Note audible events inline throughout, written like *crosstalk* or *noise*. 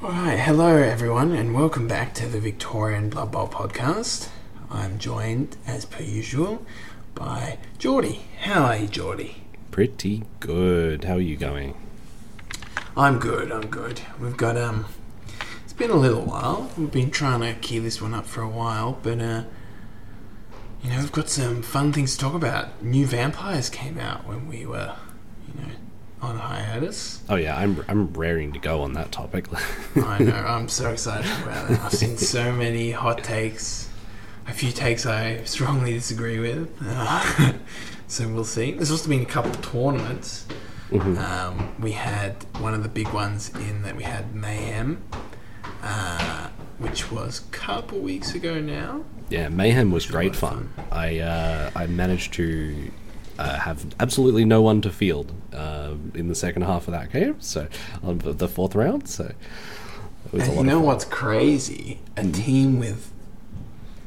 All right, hello everyone, and welcome back to the Victorian Blood Bowl podcast. I'm joined, as per usual, by Geordie. How are you, Geordie? Pretty good. How are you going? I'm good. I'm good. We've got um, it's been a little while. We've been trying to key this one up for a while, but uh, you know, we've got some fun things to talk about. New vampires came out when we were, on hiatus. Oh yeah, I'm I'm raring to go on that topic. *laughs* I know. I'm so excited about it. I've seen so many hot takes. A few takes I strongly disagree with. Uh, *laughs* so we'll see. There's also been a couple of tournaments. Um, we had one of the big ones in that we had Mayhem, uh, which was a couple weeks ago now. yeah, mayhem was great of fun. I uh, I managed to uh, have absolutely no one to field uh, in the second half of that game. So on the- the fourth round. So it was And a you know what's crazy? A team with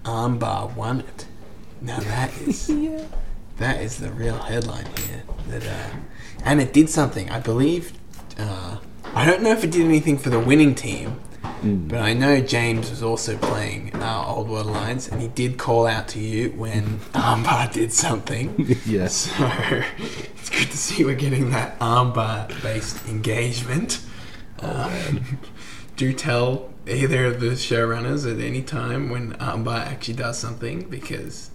armbar won it. Now that *laughs* is that is the real headline here. That uh, and it did something. I believe. Uh, I don't know if it did anything for the winning team, but I know James was also playing uh, Old World Alliance, and he did call out to you when *laughs* armbar did something. *laughs* Yes. So it's good to see we're getting that armbar based engagement. Um, *laughs* do tell either of the showrunners at any time when armbar actually does something because,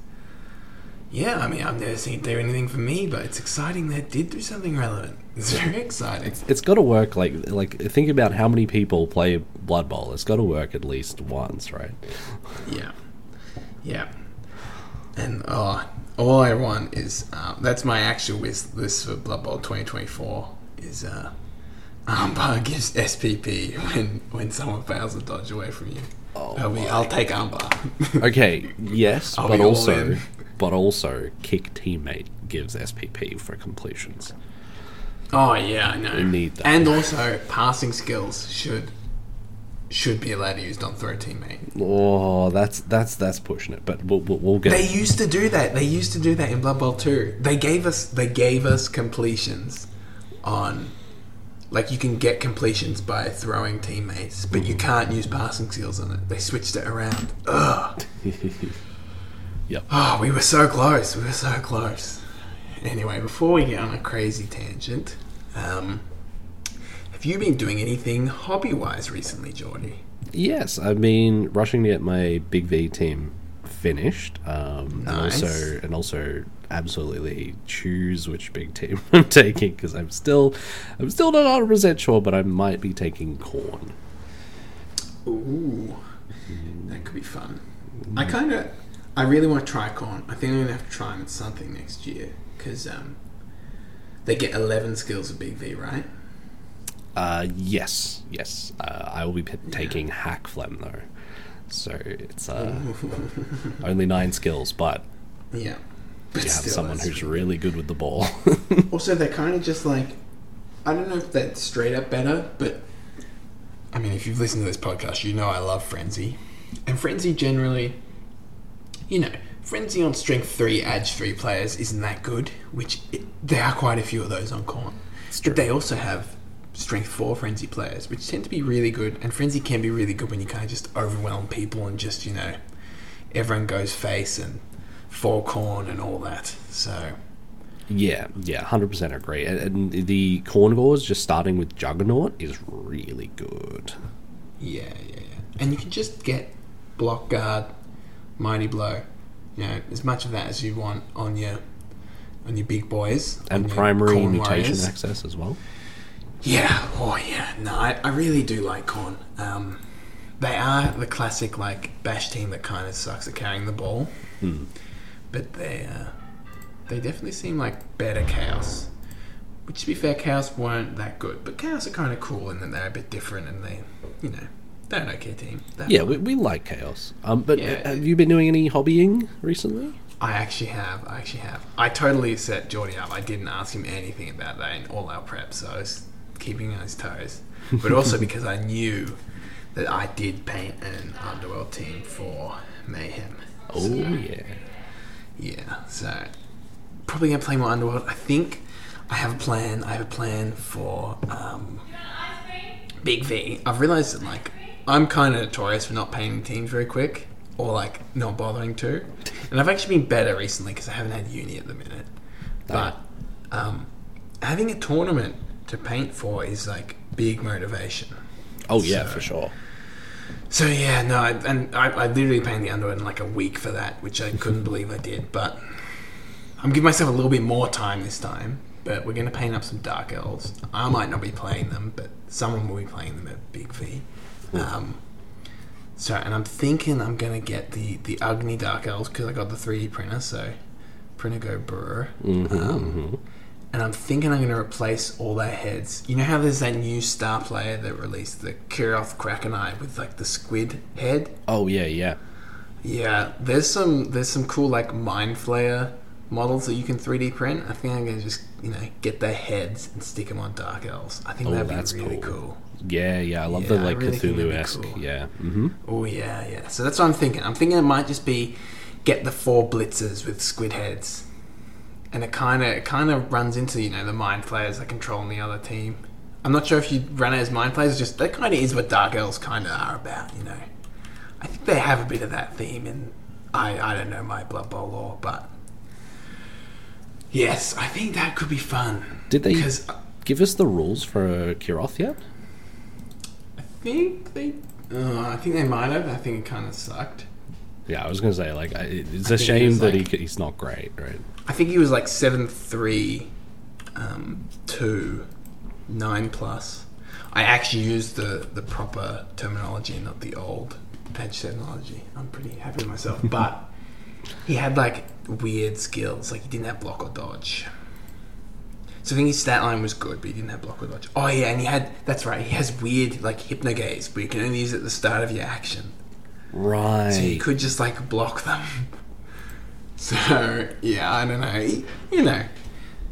yeah, I mean, I've never seen it do anything for me, but it's exciting that it did do something relevant. It's very exciting. It's got to work. Like like think about how many people play Blood Bowl. It's got to work at least once, right? Yeah. Yeah. And oh, all I want is uh, that's my actual wish list for Blood Bowl 2024 is uh, armbar *laughs* gives SPP when when someone fails a dodge away from you. Oh I'll, be, I'll take armbar. *laughs* Okay, yes, but also but also kick teammate gives SPP for completions. oh yeah, I know. We need that. And also passing skills should should be allowed to use on throw teammate. Oh, that's that's that's pushing it, but we'll we'll, we'll get. They used to do that. They used to do that in Blood Bowl 2. They gave us they gave us completions on like you can get completions by throwing teammates, but you can't use passing skills on it. They switched it around. Ugh. *laughs* Yep. Oh, we were so close. We were so close. Anyway, before we get on a crazy tangent, um, have you been doing anything hobby wise recently, Geordie? Yes, I've been rushing to get my Big V team finished, um, Nice. and also and also absolutely choose which big team *laughs* I'm taking because I'm still I'm still not 100 percent sure, but I might be taking Khorne. Ooh, that could be fun. I kind of, I really want to try Khorne. I think I'm gonna have to try them at something next year because um, they get 11 skills of Big V, right? Uh, yes, yes. Uh, I will be p- taking Hakflem though, so it's uh, *laughs* only nine skills, but Yeah. But you have still, someone who's really- good with the ball. *laughs* Also, they're kind of just like, I don't know if that's straight up better, but I mean, if you've listened to this podcast, you know I love Frenzy. And Frenzy generally, you know, Frenzy on strength 3, edge 3 players isn't that good, which it, there are quite a few of those on Khorne. But they also have strength 4 Frenzy players, which tend to be really good. And Frenzy can be really good when you kind of just overwhelm people and just, you know, everyone goes face and four Khorne and all that. So, Yeah, yeah, hundred percent agree. And, and the Khorngors just starting with Juggernaut is really good. Yeah, yeah, yeah. And you can just get block guard, mighty blow. You know, as much of that as you want on your on your big boys. And primary mutation warriors. access as well. Yeah, oh yeah. No, I, I really do like Khorne. Um, they are the classic like bash team that kind of sucks at carrying the ball, Hmm. but they uh, they definitely seem like better chaos. Which, to be fair, chaos weren't that good, but chaos are kind of cool in that they're a bit different and they, you know, they're an okay team. They're Yeah, we, we like chaos. Um, but Yeah. have you been doing any hobbying recently? I actually have. I actually have. I totally set Geordie up. I didn't ask him anything about that in all our prep, so I was keeping on his toes. But also because I knew that I did paint an Underworld team for Mayhem. Oh So, yeah. yeah. So probably gonna play more Underworld. I think I have a plan. I have a plan for um, Big V, I've realised that like I'm kind of notorious for not painting teams very quick or like not bothering to, and I've actually been better recently because I haven't had uni at the minute. But um, having a tournament to paint for is like big motivation. Oh yeah, So- for sure. So yeah, no, I, and I, I literally painted the underwear in like a week for that, which I couldn't *laughs* believe I did. But I'm giving myself a little bit more time this time. But we're going to paint up some dark elves. I might not be playing them, but someone will be playing them at Big V. Um, so, and I'm thinking I'm going to get the the Agni Dark Elves because I got the 3D printer. So, printer go brr. Um, and I'm thinking I'm going to replace all their heads. You know how there's that new star player that released the Kiroth Krakeneye with like the squid head? Oh yeah, yeah. Yeah, there's some there's some cool like mind flayer models that you can 3D print. I think I'm going to just you know get their heads and stick them on Dark Elves. I think Oh, that'd that's be really cool. cool. Yeah, yeah. I love Yeah, the like really Cthulhu esque. cool. Yeah. hmm Oh yeah, yeah. So that's what I'm thinking. I'm thinking it might just be get the four blitzers with squid heads, and it kind of it kind of runs into you know the mind flayers that control the other team. I'm not sure if you run it as mind flayers. Just that kind of is what Dark Elves kind of are about. You know, I think they have a bit of that theme, and I I don't know my Blood Bowl lore, but yes, I think that could be fun. Did they Because give us the rules for Kiroth yet? I think they. Uh, I think they might have. I think it kind of sucked. Yeah, I was gonna say like I, it's a think it shame was that like- he, he's not great, right? I think he was like seven three, um, two, nine plus. I actually used the the proper terminology, and not the old patch terminology. I'm pretty happy with myself. *laughs* But he had like weird skills, like he didn't have block or dodge. So I think his stat line was good, but he didn't have block or dodge. Oh yeah, and he had that's right. He has weird like hypnogaze, but you can only use it at the start of your action. Right. So you could just like block them. *laughs* So yeah, I don't know. You know,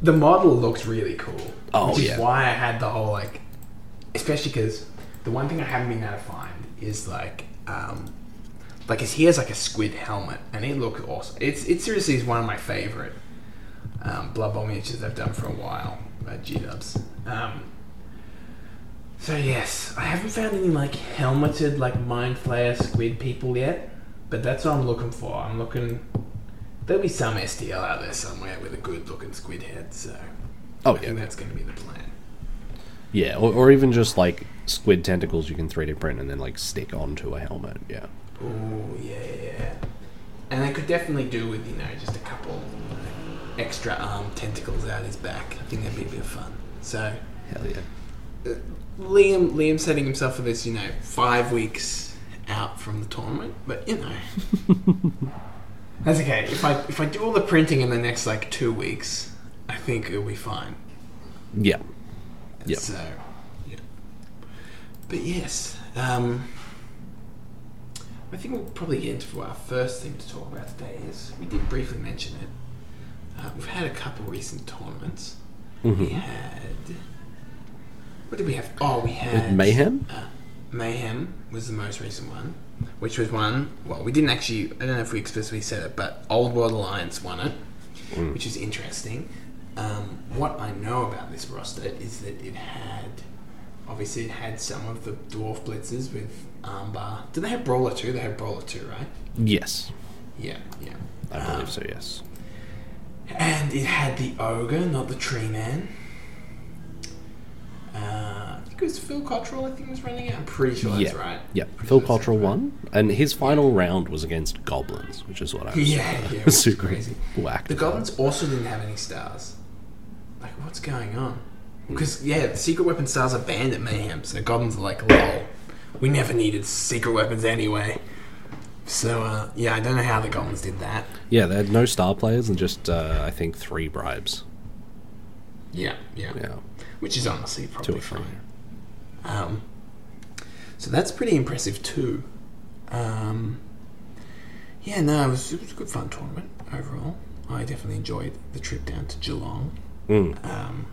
the model looks really cool. Oh, which is yeah. why I had the whole like, especially because the one thing I haven't been able to find is like, um, like his, he has like a squid helmet, and it looks awesome. It's it seriously is one of my favorite um, Blood Bowl miniatures I've done for a while at G Dubs. Um, so yes, I haven't found any like helmeted like mind flayer squid people yet, but that's what I'm looking for. I'm looking. There'll be some STL out there somewhere with a good looking squid head, so oh I yeah, think that's going to be the plan. yeah, or, or even just like squid tentacles you can 3D print and then like stick onto a helmet. Yeah. Oh yeah, yeah, yeah. And I could definitely do with you know just a couple extra arm tentacles out his back. I think that'd be a bit of fun. So Hell yeah. Uh, Liam, Liam setting himself for this, you know, five weeks out from the tournament, but you know, *laughs* that's okay. If I if I do all the printing in the next like two weeks, I think it'll be fine. Yeah. Yeah. So, yeah. But yes, um, I think we'll probably get into our first thing to talk about today. Is we did briefly mention it. Uh, we've had a couple recent tournaments. We Mhm. had. What did we have? Oh, we had Mayhem? Uh, Mayhem was the most recent one, which was one. Well, we didn't actually. I don't know if we explicitly said it, but Old World Alliance won it, Mm. which is interesting. Um, what I know about this roster is that it had, obviously, it had some of the dwarf blitzers with armbar. Did they have brawler too? They had brawler too, right? Yes, Yeah, yeah. I Um, believe so. Yes. And it had the ogre, not the tree man. Uh, I think it was Phil Cottrell. I think was running it. I'm pretty sure that's yeah. right. Yeah. Pretty Phil sure that's Cottrell right. won, and his final round was against goblins, which is what I was Yeah, uh, yeah, *laughs* which is super crazy. whacked. The about. goblins also didn't have any stars. Like, what's going on? Because yeah, the secret weapon stars are banned at Mayhem, so goblins are like, lol. We never needed secret weapons anyway. So uh, yeah, I don't know how the goblins did that. Yeah, they had no star players and just uh, I think three bribes. Yeah, yeah. Yeah. Which is honestly probably fine. Um, so that's pretty impressive too. Um, yeah, no, it was, it was a good fun tournament overall. I definitely enjoyed the trip down to Geelong. Mm. Um,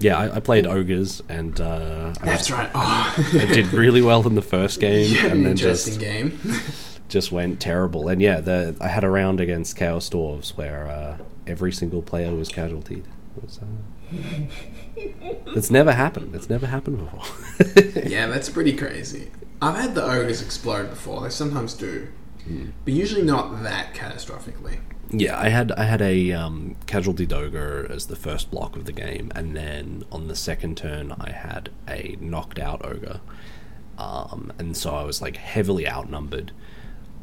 Yeah, I, I played ogres and uh, I, that's right. Oh, I *laughs* did really well in the first game, yeah, an and then interesting just game. *laughs* just went terrible. And yeah, the I had a round against Chaos Dwarves where uh, every single player was casualtied. It was, uh, It's never happened. It's never happened before. *laughs* Yeah, that's pretty crazy. I've had the ogres explode before. They sometimes do, but usually not that catastrophically. Yeah, I had I had a um, casualty Doger as the first block of the game, and then on the second turn I had a knocked out ogre, um, and so I was like heavily outnumbered,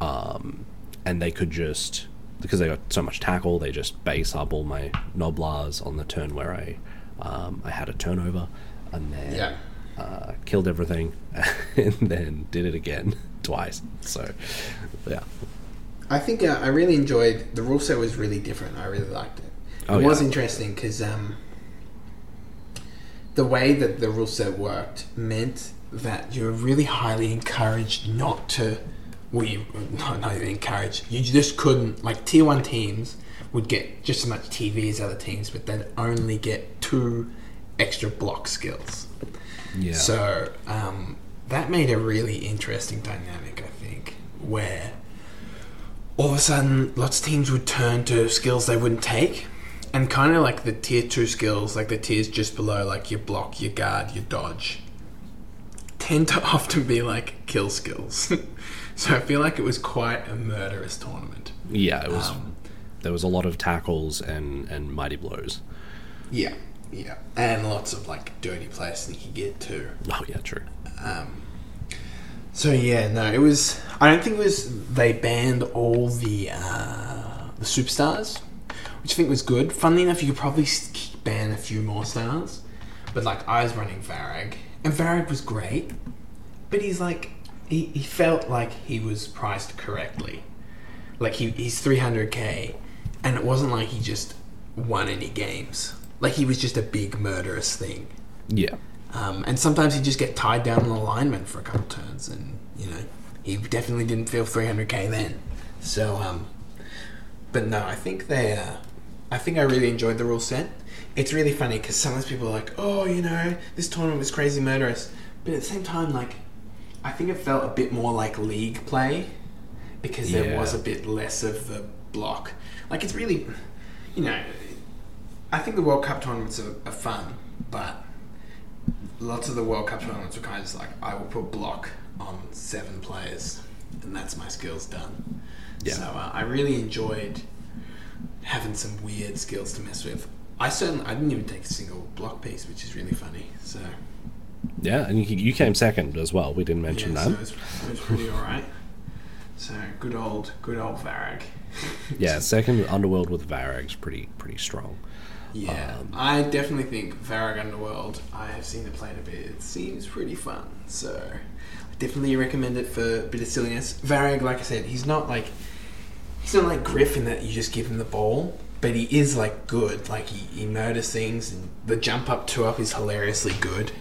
um, and they could just because they got so much tackle, they just base up all my gnoblars on the turn where I um, I had a turnover, and then Yeah. uh, killed everything, *laughs* and then did it again *laughs* twice. So yeah, I think uh, I really enjoyed the rule set was really different. I really liked it. Oh, it was yeah. interesting because um, the way that the rule set worked meant that you were really highly encouraged not to. You not, not even encouraged. You just couldn't like tier one teams would get just as much TV as other teams, but they'd only get two extra block skills. yeah. So um, that made a really interesting dynamic, I think, where all of a sudden lots of teams would turn to skills they wouldn't take. And kind of like the tier two skills, like the tiers just below, like your block, your guard, your dodge, tend to *laughs* often be like kill skills. *laughs* so I feel like it was quite a murderous tournament. Yeah, it was. Um, there was a lot of tackles and and mighty blows. Yeah, yeah. And lots of like dirty plays sneaky get too. Oh yeah, true. Um, so yeah, no, it was. I don't think it was. They banned all the uh, the superstars, which I think was good. Funnily enough, you could probably ban a few more stars, but like I was running Varag, and Varag was great, but he's like he, he felt like he was priced correctly, like he he's three hundred k, and it wasn't like he just won any games. Like he was just a big murderous thing. Yeah, Um, and sometimes he'd just get tied down in alignment for a couple turns, and you know he definitely didn't feel 300k then. So, um, but no, I think they, uh, I think I really enjoyed the rule set. It's really funny because sometimes people are like, oh, you know, this tournament was crazy murderous, but at the same time, like, I think it felt a bit more like league play because there was a bit less of the block. Like, it's really, you know, I think the World Cup tournaments are, are fun, but lots of the World Cup tournaments were kind of just like, I will put block on seven players, and that's my skills done. Yeah. So uh, I really enjoyed having some weird skills to mess with. I certainly I didn't even take a single block piece, which is really funny. So yeah, and you, you came second as well. We didn't mention yeah, that. it was, it was pretty alright. So good old good old Varag. *laughs* yeah, second Underworld with Varag's pretty pretty strong. Yeah, Um, I definitely think Varag Underworld. I have seen it played a bit. It seems pretty fun. So I definitely recommend it for a bit of silliness. Varag, like I said, he's not like he's not like Griffin that you just give him the ball, but he is like good. Like he, he murders things, and the jump up two up is hilariously good.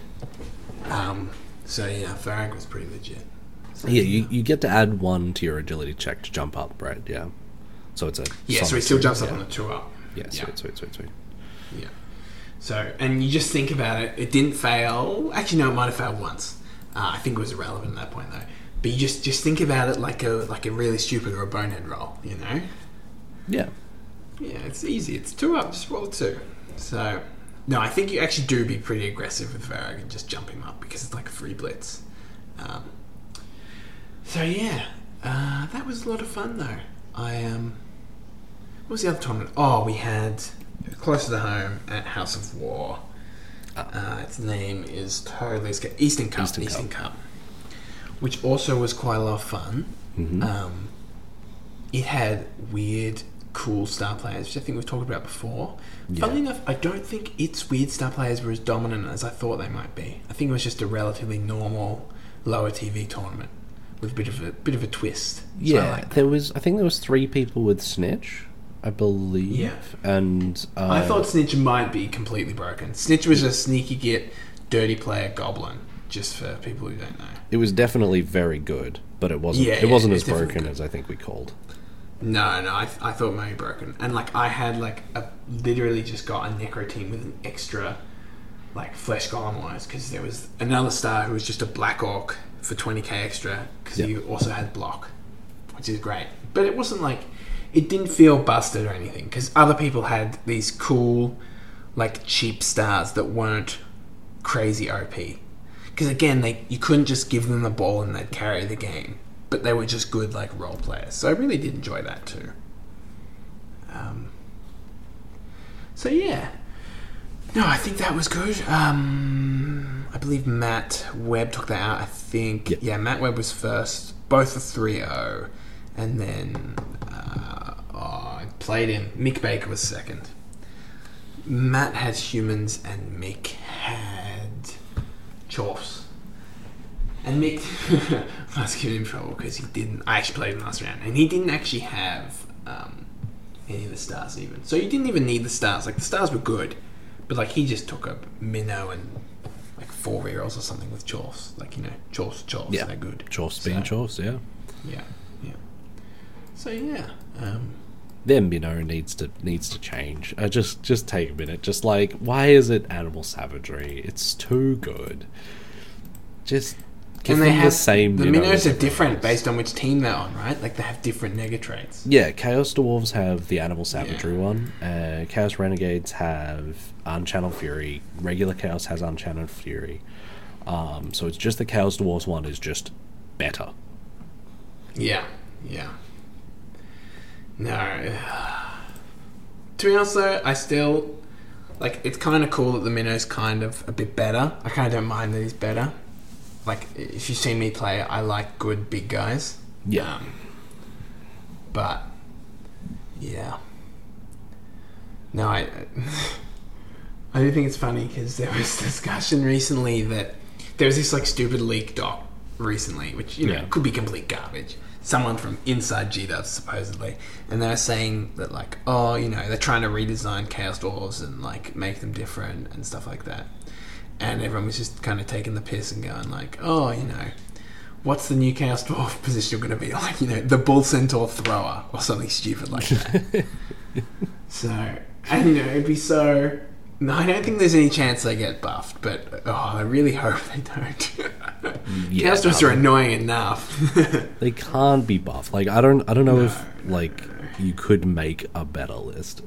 Um, so yeah, Varag was pretty legit. So, Yeah, you, you get to add one to your agility check to jump up, right? Yeah. So it's a yeah. So he still jumps up yeah. on the two up. Yeah, Yeah. sweet, sweet, sweet, sweet. Yeah. So, and you just think about it, it didn't fail. Actually, no, it might have failed once. Uh, I think it was irrelevant at that point, though. But you just just think about it like a like a really stupid or a bonehead roll, you know? Yeah. Yeah, it's easy. It's two up, just roll two. So, no, I think you actually do be pretty aggressive with Varag and just jump him up because it's like a free blitz. Um, so yeah, uh, that was a lot of fun though. I um, what was the other tournament? Oh, we had closer to home at House of War. Uh, its name is totally escaped. Eastern Cup. Eastern Eastern, Cup. Cup. which also was quite a lot of fun. Mhm. Um, it had weird, cool star players, which I think we've talked about before. Yeah. Funnily enough, I don't think its weird star players were as dominant as I thought they might be. I think it was just a relatively normal, lower TV tournament with a bit of a bit of a twist. Yeah, like there was. I think there was three people with Snitch, I believe. Yeah. and uh, I thought Snitch might be completely broken. Snitch was a sneaky get, dirty player goblin. Just for people who don't know. it was definitely very good, but it wasn't. Yeah, it yeah, wasn't as broken good. as I think we called. No, no, I, I thought maybe broken. And like I had like a literally just got a necro team with an extra like flesh golem wise because there was another star who was just a black orc for 20k extra because Yeah. he also had block, which is great. But it wasn't like it didn't feel busted or anything because other people had these cool like cheap stars that weren't crazy OP. Because again, they you couldn't just give them the ball and they'd carry the game, but they were just good like role players. So I really did enjoy that too. Um, so yeah, no, I think that was good. Um, I believe Matt Webb took that out. I think Yep. yeah, Matt Webb was first. Both are 3-0. and then uh, oh, I played him. Mick Baker was second. Matt had humans and Mick had chorfs. And Mick, *laughs* was giving him trouble because he didn't. I actually played him last round, and he didn't actually have um, any of the stars even. So you didn't even need the stars. Like the stars were good, but like he just took a minnow and like four rerolls or something with chorfs. Like you know, chorfs, chorfs, Yeah. they're good. Being So- chorfs, yeah. Yeah, yeah. So yeah, um, them you know needs to needs to change uh, just just take a minute just like why is it animal savagery it's too good just and they have the same The know, minnows are different based on which team they're on, right? Like they have different nega traits. yeah chaos dwarves have the animal savagery Yeah. one uh, chaos renegades have unchanneled fury regular chaos has unchanneled fury um, so it's just the chaos dwarves one is just better Yeah, yeah. No. To be honest, though, I still like. It's kind of cool that the minnow's kind of a bit better. I kind of don't mind that he's better. Like, if you see me play, I like good big guys. Yeah. Um, but yeah. No, I. *laughs* I do think it's funny because there was *laughs* discussion recently that there was this like stupid leak doc recently, which you know Yeah. could be complete garbage. Someone from inside GDubs supposedly, and they're saying that like, oh, you know, they're trying to redesign Chaos Dwarves and like make them different and stuff like that. And everyone was just kind of taking the piss and going like, oh, you know, what's the new Chaos *laughs* Dwarf position going to be? Like, you know, the Bull Centaur Thrower or something stupid like that. *laughs* so, and you know, it'd be so. No, I don't think there's any chance they get buffed, but oh, I really hope they don't. Mm, yeah, Chaos Dwarfs are annoying enough. *laughs* they can't be buffed. like i don't i don't know No, if like you could make a better list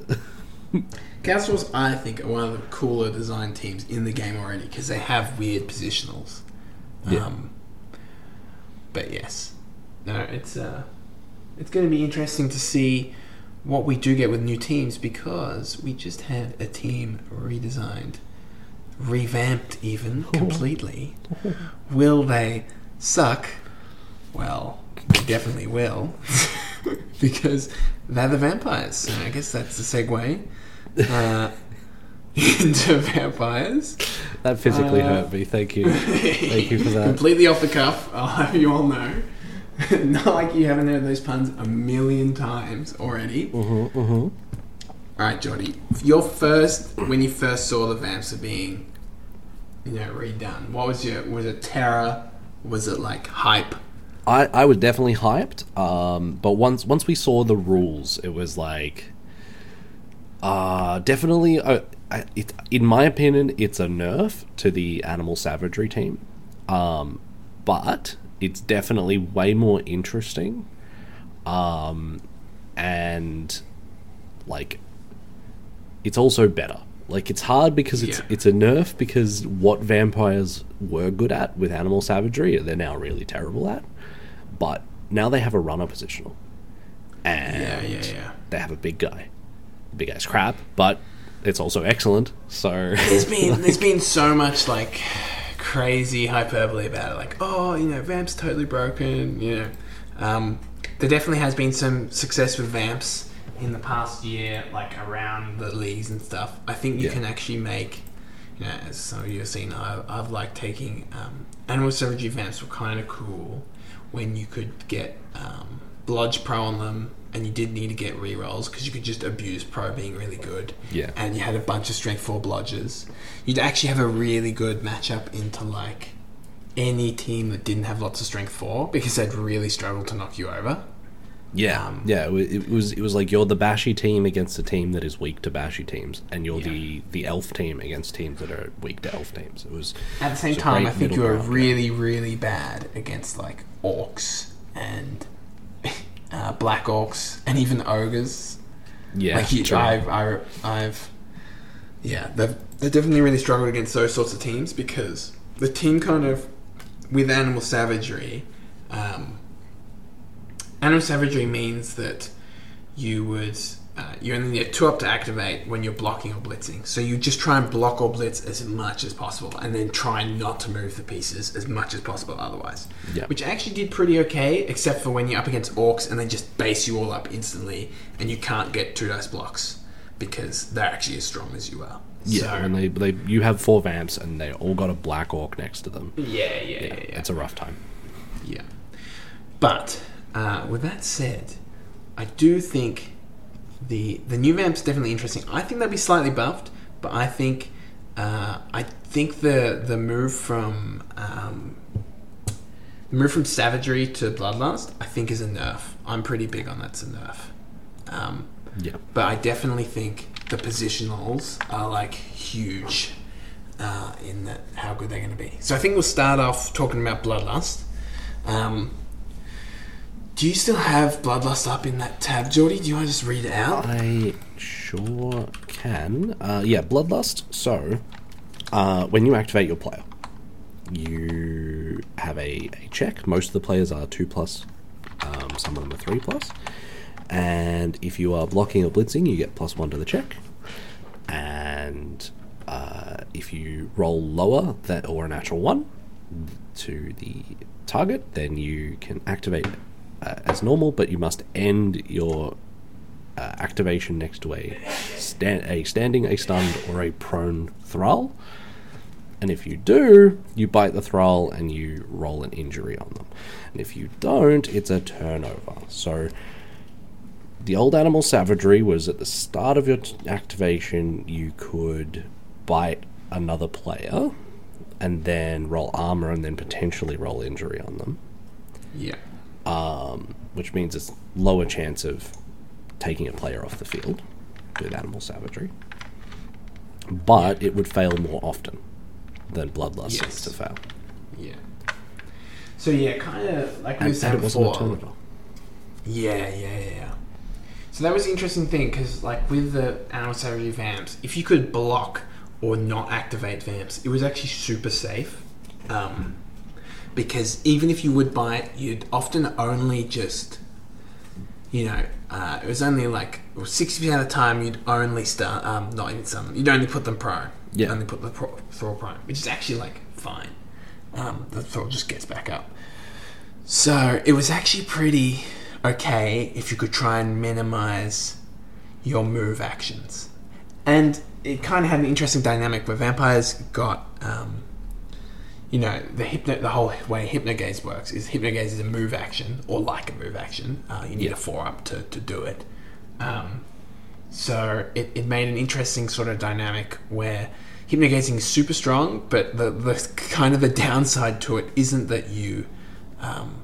Dwarfs, I think, are one of the cooler design teams in the game already because they have weird positionals. Yeah. Um, but yes, no, it's uh, it's going to be interesting to see what we do get with new teams because we just had a team redesigned, revamped, even *laughs* completely. Will they suck? Well, they definitely will, *laughs* because they're the vampires. So I guess that's the segue uh, *laughs* into vampires. that physically Uh, hurt me thank you thank you for that *laughs* Completely off the cuff, I'll have you all know. *laughs* Not like you haven't heard those puns a million times already. Mhm, mhm. Alright, Geordie. Your first, when you first saw the vamps are being, you know, redone, what was your, was it terror? Was it like hype? I, I was definitely hyped, um, but once once we saw the rules, it was like, uh, definitely. Uh, it, in my opinion, it's a nerf to the animal savagery team, um, but it's definitely way more interesting, um, and like, it's also better. Like it's hard because it's Yeah. it's a nerf because what vampires were good at with animal savagery, they're now really terrible at but now they have a runner positional, and yeah, yeah. they have a big guy. Vargheist crap, but it's also excellent. So There's *laughs* been there's been so much like crazy hyperbole about it, like oh you know Vamps totally broken, you know. Um, there definitely has been some success with Vamps in the past year, like around the leagues and stuff. I think you Yeah. can actually make, you know, as some of you have seen, I, I've liked taking um, animal savagery Vamps were kind of cool when you could get um, Blodge Pro on them. And you didn't need to get rerolls because you could just abuse Pro being really good Yeah. and you had a bunch of strength four blodgers, you'd actually have a really good matchup into like any team that didn't have lots of strength four because they'd really struggle to knock you over. yeah, Um, yeah, it, was it was like you're the bashy team against a team that is weak to bashy teams, and you're Yeah. the the elf team against teams that are weak to elf teams. It was At the same time, I think you were really, really bad against like orcs and uh, black orcs and even ogres. yeah, like you, true. I've, I, I've Yeah, they've they definitely really struggled against those sorts of teams because the team kind of with animal savagery. Um, animal savagery means that you would uh, you only need two up to activate when you're blocking or blitzing. So you just try and block or blitz as much as possible, and then try not to move the pieces as much as possible. Otherwise, Yeah. which actually did pretty okay, except for when you're up against orcs and they just base you all up instantly, and you can't get two dice blocks because they're actually as strong as you are. Yeah, So- and they, they you have four vamps and they all got a black orc next to them. yeah, yeah, yeah, yeah. It's a rough time. Yeah. But uh, with that said, I do think the the new vamp's definitely interesting. I think they'll be slightly buffed, but I think uh, I think the the move from um, the move from savagery to bloodlust, I think is a nerf. I'm pretty big on that's a nerf. Um, Yeah. but I definitely think the positionals are like huge uh, in that how good they're going to be. So I think we'll start off talking about bloodlust. Um, do you still have bloodlust up in that tab, Geordie? Do you want to just read it out? I sure can. Uh, yeah, Bloodlust. So, uh, when you activate your player, you have a, a check. Most of the players are 2 plus, um, some of them are 3 plus. And if you are blocking or blitzing, you get plus 1 to the check. And uh, if you roll lower that or a natural 1 to the target, then you can activate uh, as normal, but you must end your uh, activation next to a, stand, a standing, a stunned, or a prone thrall. And if you do, you bite the thrall and you roll an injury on them. And if you don't, it's a turnover. So the old animal savagery was at the start of your t- activation, you could bite another player and then roll armor and then potentially roll injury on them Yeah. Um, which means it's lower chance of taking a player off the field with animal savagery. But it would fail more often than bloodlust Yes. seems to fail. Yeah. So yeah, kind of like we said and it wasn't a before. Yeah, yeah, yeah, yeah. So that was the interesting thing because, like, with the animal savagery vamps, if you could block or not activate vamps, it was actually super safe. Um, because even if you would buy it, you'd often only just, you know, uh, it was only like sixty percent of the time you'd only start, um, not even them, you'd only put them prone. Yeah. Only put the pro- thrall prone, which is actually like fine. Um, the thrall just gets back up. So it was actually pretty okay if you could try and minimize your move actions. And it kind of had an interesting dynamic where vampires got, um, you know, the hypno, the whole way hypnogaze works is hypnogaze is a move action or like a move action. Uh, you need Yeah. a four up to, to do it. Um, so it, it made an interesting sort of dynamic where hypnogazing is super strong, but the, the kind of the downside to it isn't that you. Um,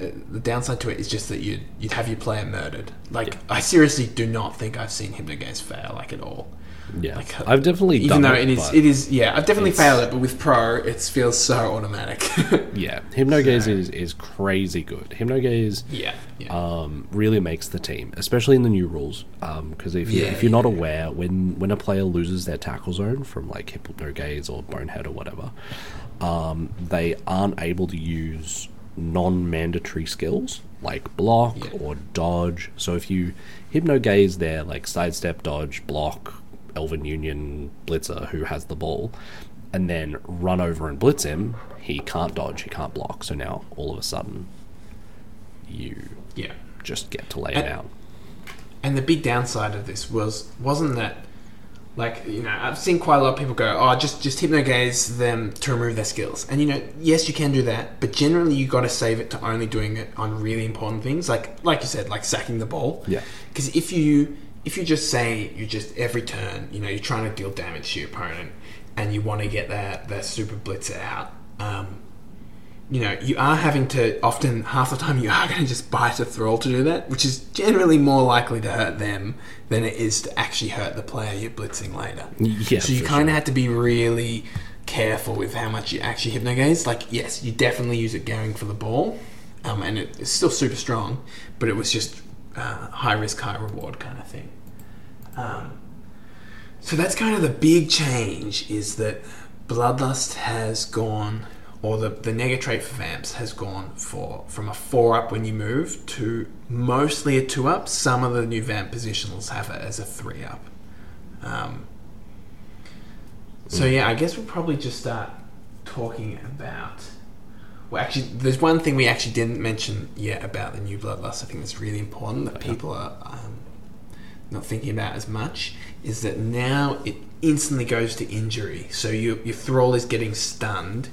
uh, the downside to it is just that you'd you'd have your player murdered. Like Yeah. I seriously do not think I've seen hypnogaze fail like at all. Yeah, Like, I've definitely Even done though it, it is it is yeah, I've definitely failed it, but with pro, it feels so automatic. *laughs* yeah, hypnogaze So- is, is crazy good. Hypnogaze yeah, yeah, um, really makes the team, especially in the new rules. Because if you Yeah, if you're not yeah, yeah. aware, when when a player loses their tackle zone from like hypnogaze or bonehead or whatever, um, they aren't able to use non-mandatory skills like block Yeah. or dodge. So if you hypnogaze their like sidestep, dodge, block, Elven Union blitzer who has the ball, and then run over and blitz him, he can't dodge, he can't block. So now all of a sudden, you yeah. just get to lay And- it out. And the big downside of this was wasn't that like you know I've seen quite a lot of people go oh just just hypnogaze them to remove their skills and you know yes you can do that but generally you got to save it to only doing it on really important things like like you said like sacking the ball Yeah. because if you if you just say you just every turn you know you're trying to deal damage to your opponent and you want to get that that super blitzer out um, you know, you are having to often half the time you are *laughs* going to just bite a thrall to do that, which is generally more likely to hurt them than it is to actually hurt the player you're blitzing later. Yeah, so you kind of sure. have to be really careful with how much you actually hypnogaze. Like, yes, you definitely use it going for the ball, um, and it, it's still super strong, but it was just uh, high risk, high reward kind of thing. Um, So that's kind of the big change is that Bloodlust has gone, or the, the nega trait for vamps has gone for from a four up when you move to mostly a two up. Some of the new vamp positionals have it as a three up. Um, so yeah, I guess we'll probably just start talking about. Well, actually, there's one thing we actually didn't mention yet about the new bloodlust. I think that's really important that people are um, not thinking about as much. Is that now it instantly goes to injury, so you, your thrall is getting stunned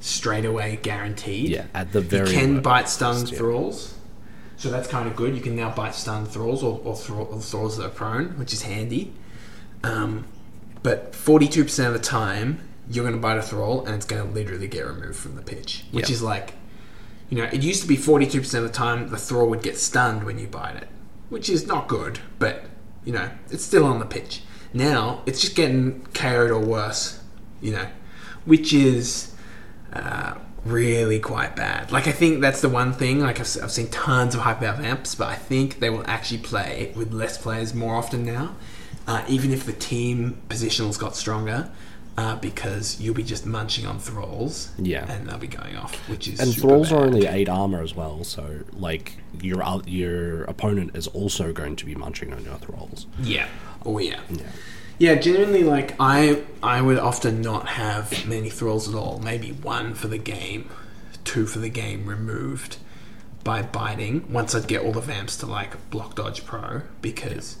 straight away, guaranteed. Yeah, at the very you can bite stun yeah. thralls, so that's kind of good. You can now bite stun thralls or, or, thrall, or thralls that are prone, which is handy. Um, but 42% of the time, you're going to bite a thrall and it's going to literally get removed from the pitch. Which Yeah. is like, you know, it used to be 42% of the time the thrall would get stunned when you bite it, which is not good, but, you know, it's still on the pitch. Now, it's just getting KO'd or worse, you know, which is uh, really quite bad. Like, I think that's the one thing, like, I've, I've seen tons of hype out vamps, but I think they will actually play with less players more often now, uh, even if the team positionals got stronger. Uh, because you'll be just munching on thralls, Yeah. and they'll be going off, which is And thralls are only eight armor as well, so like your your opponent is also going to be munching on your thralls. Yeah. Oh yeah. Yeah. Yeah, genuinely, like I, I would often not have many thralls at all. Maybe one for the game, two for the game removed by biting. Once I'd get all the vamps to like block dodge pro, because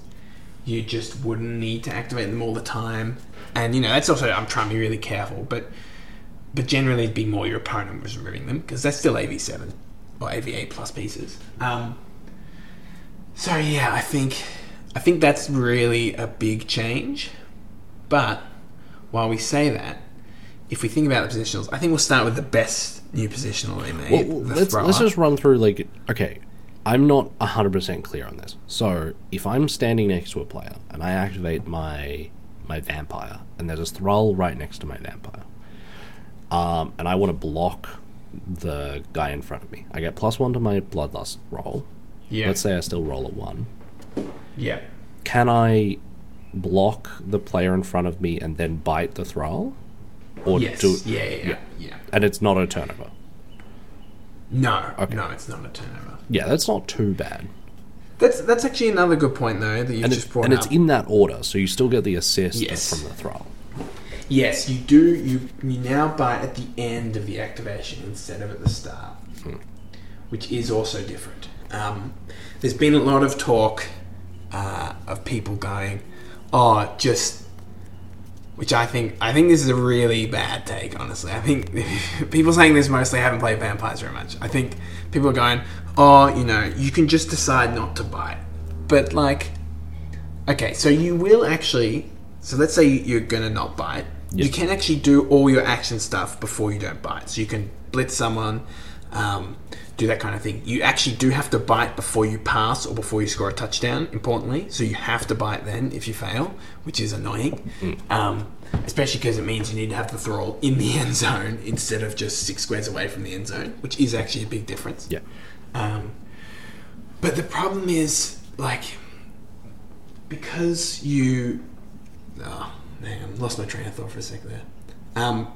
you just wouldn't need to activate them all the time. And you know that's also I'm trying to be really careful, but but generally it'd be more your opponent was removing them because that's still AV seven or AV eight plus pieces. Um, so yeah, I think I think that's really a big change. But while we say that, if we think about the positionals, I think we'll start with the best new positional they made. Well, the let's let's just run through like okay. I'm not hundred percent clear on this. So if I'm standing next to a player and I activate my my vampire and there's a thrall right next to my vampire, um, and I want to block the guy in front of me, I get plus one to my bloodlust roll. yeah, Let's say I still roll a one. yeah, Can I block the player in front of me and then bite the thrall? Or yes, do yeah, yeah, yeah, yeah. and it's not a turnover. No, Okay. no, it's not a turnover. Yeah, that's not too bad. That's that's actually another good point though that you and, just it, brought and up. it's in that order, so you still get the assist Yes. from the thrall. Yes, you do. You you now bite at the end of the activation instead of at the start, which is also different. Um, there's been a lot of talk uh, of people going, "Oh, just," which I think I think this is a really bad take. Honestly, I think *laughs* people saying this mostly haven't played vampires very much. I think people are going, "Oh, you know, you can just decide not to bite," but like Okay, so you will actually. So let's say you're gonna not bite. You Yep. can actually do all your action stuff before you don't bite. So you can blitz someone, um, do that kind of thing. You actually do have to bite before you pass or before you score a touchdown. Importantly, so you have to bite then if you fail, which is annoying. Um, especially because it means you need to have the thrall in the *laughs* end zone instead of just six squares away from the end zone, which is actually a big difference. Yeah. Um, but the problem is, like, because you. Oh, on, lost my train of thought for a second there. Um,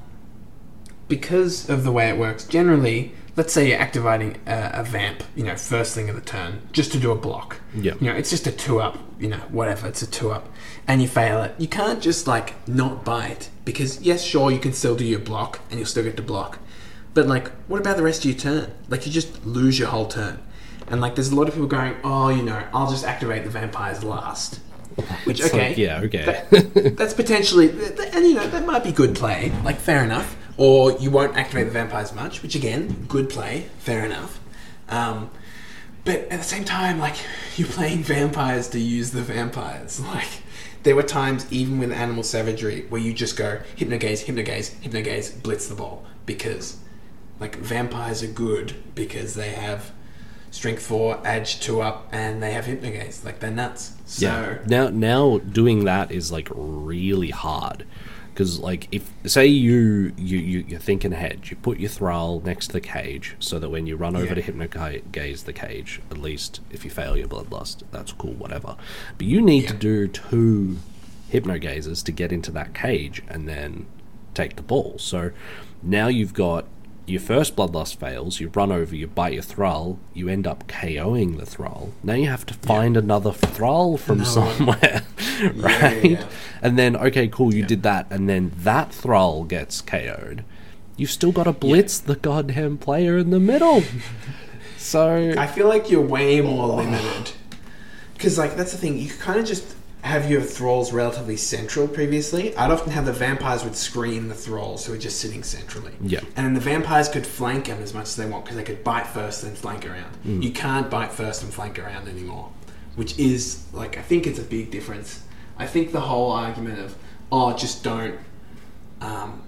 because of the way it works, generally, let's say you're activating a, a vamp, you know, first thing of the turn, just to do a block. Yeah. You know, it's just a two up, you know, whatever, it's a two up, and you fail it. You can't just, like, not buy it because, yes, sure, you can still do your block, and you'll still get to block. But, like, what about the rest of your turn? Like, you just lose your whole turn. And, like, there's a lot of people going, oh, you know, I'll just activate the vampires last. Which, It's okay. like, yeah, okay. That- that's potentially, and you know, that might be good play. Like, fair enough. Or you won't activate the vampires much, which again, good play. Fair enough. Um, but at the same time, like, you're playing vampires to use the vampires. *laughs* Like, there were times, even with Animal Savagery, where you just go hypnogaze, hypnogaze, hypnogaze, blitz the ball. Because, like, vampires are good because they have strength 4, edge 2 up, and they have hypnogaze. Like, they're nuts. So, Yeah. Now, now doing that is like really hard because, like, if say you you you you're thinking ahead, you put your thrall next to the cage so that when you run over Yeah. to hypnogaze the cage, at least if you fail your bloodlust, that's cool, whatever. But you need to do two hypnogazers to get into that cage and then take the ball. So now you've got your first bloodlust fails, you run over, you bite your thrall, you end up KOing the thrall. Now you have to find another thrall from one. somewhere, *laughs* *laughs* Yeah, right? yeah. And then okay, cool, you Yeah. did that, and then that thrall gets KO'd. You've still got to blitz the goddamn player in the middle. *laughs* so I feel like you're way more oh. limited. Because, like, that's the thing. You kind of just have your thralls relatively central previously. I'd often have the vampires would screen the thralls who are just sitting centrally. Yeah. And then the vampires could flank them as much as they want because they could bite first then flank around. You can't bite first and flank around anymore. Which is, like, I think it's a big difference. I think the whole argument of, oh, just don't um,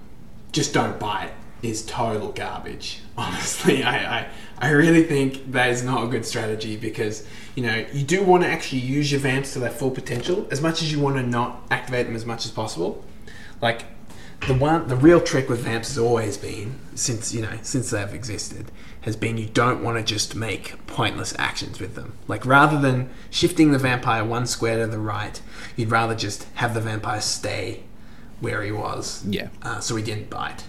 just don't bite is total garbage. *laughs* Honestly, I, I, I really think that is not a good strategy because you know you do want to actually use your vamps to their full potential as much as you want to not activate them as much as possible. Like the one, the real trick with vamps has always been since you know since they've existed has been you don't want to just make pointless actions with them. Like rather than shifting the vampire one square to the right, you'd rather just have the vampire stay where he was yeah, uh, so he didn't bite.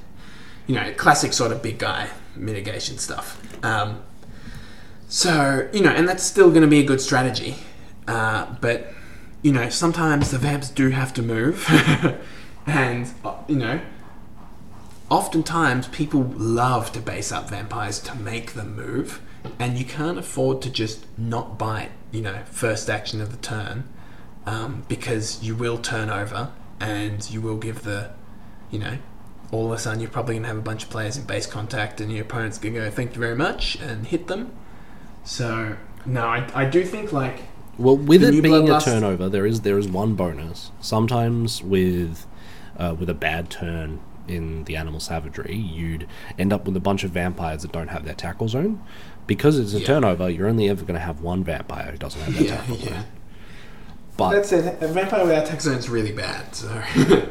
You know, classic sort of big guy mitigation stuff. Um, so you know, and that's still going to be a good strategy, uh, but you know, sometimes the vamps do have to move, *laughs* and uh, you know, oftentimes people love to base up vampires to make them move, and you can't afford to just not bite. You know, first action of the turn, um, because you will turn over and you will give the, you know, all of a sudden you're probably gonna have a bunch of players in base contact, and your opponent's gonna go thank you very much and hit them. So no, I, I do think like Well, with it being a turnover, there is there is one bonus. Sometimes with uh, with a bad turn in the animal savagery, you'd end up with a bunch of vampires that don't have their tackle zone. Because it's a Yeah. turnover, you're only ever going to have one vampire who doesn't have their yeah tackle yeah. zone. But That's it. A vampire without tackle zone is really bad. So *laughs*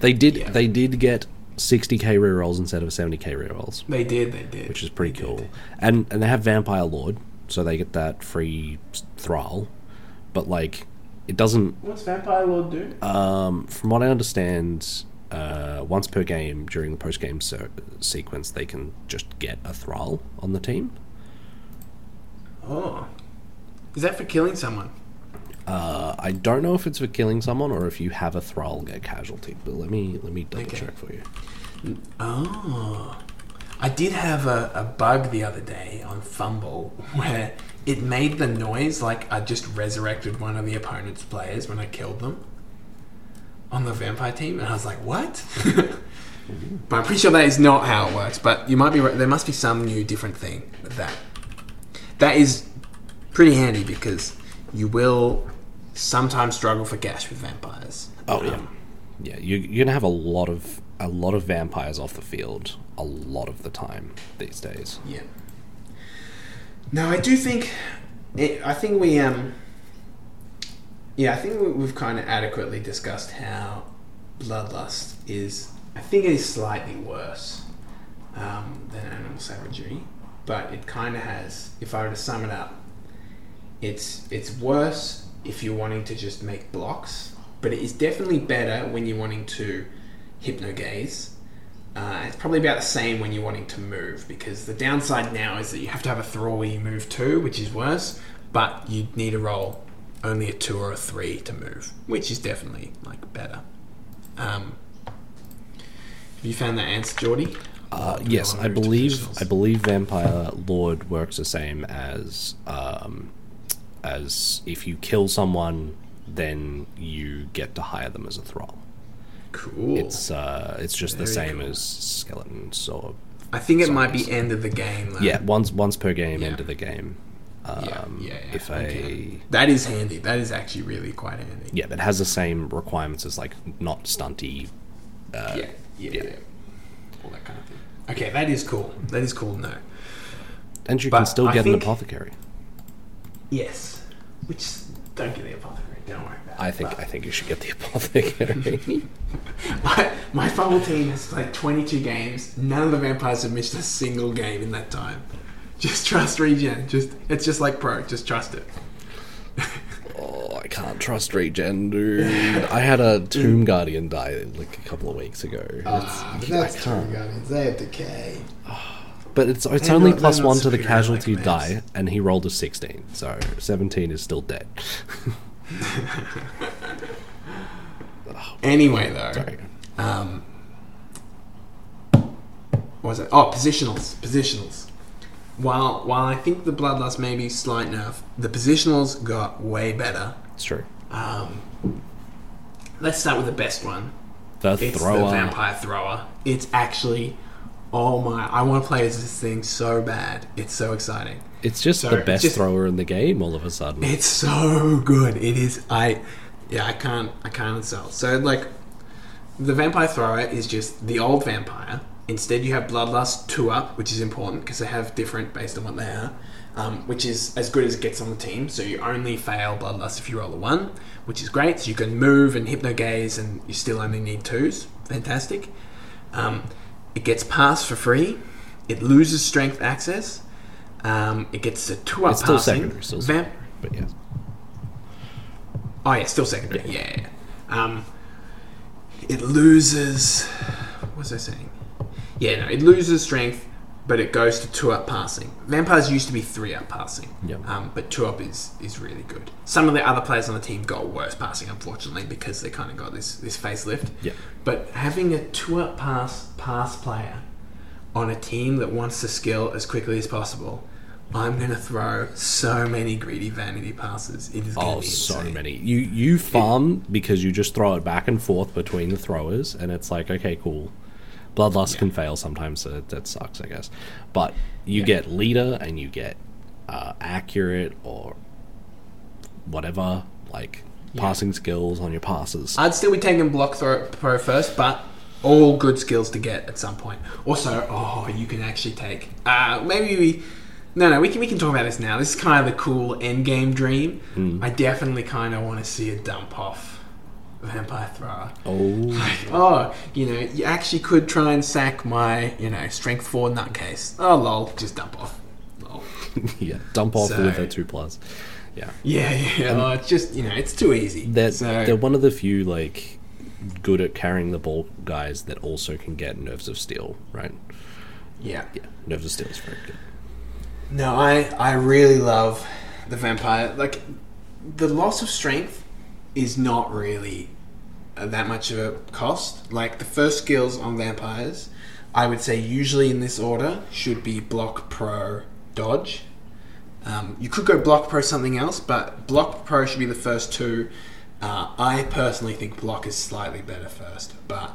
they did Yeah. they did get 60k rerolls instead of 70k rerolls, they did, they did, which is pretty They cool. did. And and they have vampire lord, so they get that free thrall. But like, it doesn't What's Vampire Lord do? Um, from what I understand, uh, once per game during the post game se- sequence, they can just get a thrall on the team. Oh, is that for killing someone? Uh, I don't know if it's for killing someone or if you have a thrall get casualty, but let me let me double Okay. check for you. Oh, I did have a, a bug the other day on Fumble *laughs* where it made the noise like I just resurrected one of the opponent's players when I killed them on the vampire team, and I was like, what? *laughs* but I'm pretty sure that is not how it works. But you might be right. There must be some new different thing with that. That is pretty handy because you will sometimes struggle for gash with vampires. Oh yeah, Um, yeah. You, you're gonna have a lot of a lot of vampires off the field a lot of the time these days. Yeah. No, I do think. It, I think we um. Yeah, I think we- we've kind of adequately discussed how bloodlust is. I think it is slightly worse um, than animal savagery, but it kind of has. If I were to sum it up, it's it's worse if you're wanting to just make blocks, but it is definitely better when you're wanting to hypnogaze. Uh, it's probably about the same when you're wanting to move because the downside now is that you have to have a thrall where you move two, which is worse, but you need to roll only a two or a three to move, which is definitely like better. Um, have you found that answer, Geordie? Uh, Or do you yes, I believe? I believe Vampire Lord works the same as um, as if you kill someone, then you get to hire them as a thrall. Cool. It's uh, it's just the same cool. as skeletons or I think it might be end of the game. Though. yeah, once once per game, Yeah. end of the game. Um, yeah, yeah, yeah. If a okay. that is handy. That is actually really quite handy. yeah, that has the same requirements as like not stunty. Uh, yeah, yeah, yeah. yeah. All that kind of thing. Okay, that is cool. That is cool No, and you But can still I get an apothecary. Yes. Which don't get the apothecary. Don't worry about it. I think I think you should get the apothecary. *laughs* *laughs* my, my Fumble team has played 22 games. None of the vampires have missed a single game in that time. Just trust regen. Just it's just like pro. Just trust it. oh, I can't trust regen, dude. I had a Tomb Guardian die like a couple of weeks ago. Ah, It's- that's true, can't. Guardians. They have decay. But it's it's only not- plus one to the superior like casualty die, and he rolled a sixteen, so seventeen is still dead. *laughs* Anyway, though, um, what was it? Oh, positionals. Positionals. While while I think the bloodlust may be slight nerf, the positionals got way better. It's true. Um, let's start with the best one. The It's thrower. the vampire thrower. It's actually, oh my! I want to play as this thing so bad. It's so exciting. It's just So, the best just- thrower in the game. All of a sudden, It's so good. It is. I yeah. I can't. I can't sell. So like, the vampire thrower is just the old vampire. Instead, you have bloodlust two up, which is important because they have different based on what they are. Um, which is as good as it gets on the team. So you only fail bloodlust if you roll a one, which is great. So you can move and hypno gaze, and you still only need twos. Fantastic. Um, it gets pass for free. It loses strength access. Um, it gets a two up it's still passing. secondary, still Vamp- but yes. Oh yeah, still secondary. Yeah. yeah, yeah. Um, it loses. What was I saying? Yeah, no, it loses strength, but it goes to two up passing. Vampires used to be three up passing. Yep. Um, but two up is is really good. Some of the other players on the team got worse passing, unfortunately, because they kind of got this this facelift. Yeah. But having a two up pass pass player on a team that wants to skill as quickly as possible. I'm gonna throw so many greedy vanity passes. It is gonna Oh, be so many. You you farm because you just throw it back and forth between the throwers, and it's like okay, cool. Bloodlust can fail sometimes, so that sucks, I guess. But you Yeah. get leader and you get uh, accurate or whatever, like passing skills on your passes. I'd still be taking block throw pro first, but all good skills to get at some point. Also, oh, you can actually take. Uh, maybe we. No, no, we can we can talk about this now. This is kind of the cool end game dream. Hmm. I definitely kind of want to see a dump off vampire thrower. oh, Oh, you know, you actually could try and sack my, you know, strength four nutcase. Oh, lol, just dump off. Lol. *laughs* yeah, dump off So- with a two plus. Yeah, Yeah, yeah. Oh, it's just you know, it's too easy. they're, so, they're one of the few like good at carrying the ball guys that also can get nerves of steel, right? yeah. Yeah, nerves of steel is very good. No, I I really love the vampire. Like the loss of strength is not really uh, that much of a cost. Like the first skills on vampires, I would say usually in this order should be block pro dodge. Um, you could go block pro something else, but block pro should be the first two. Uh, I personally think block is slightly better first, but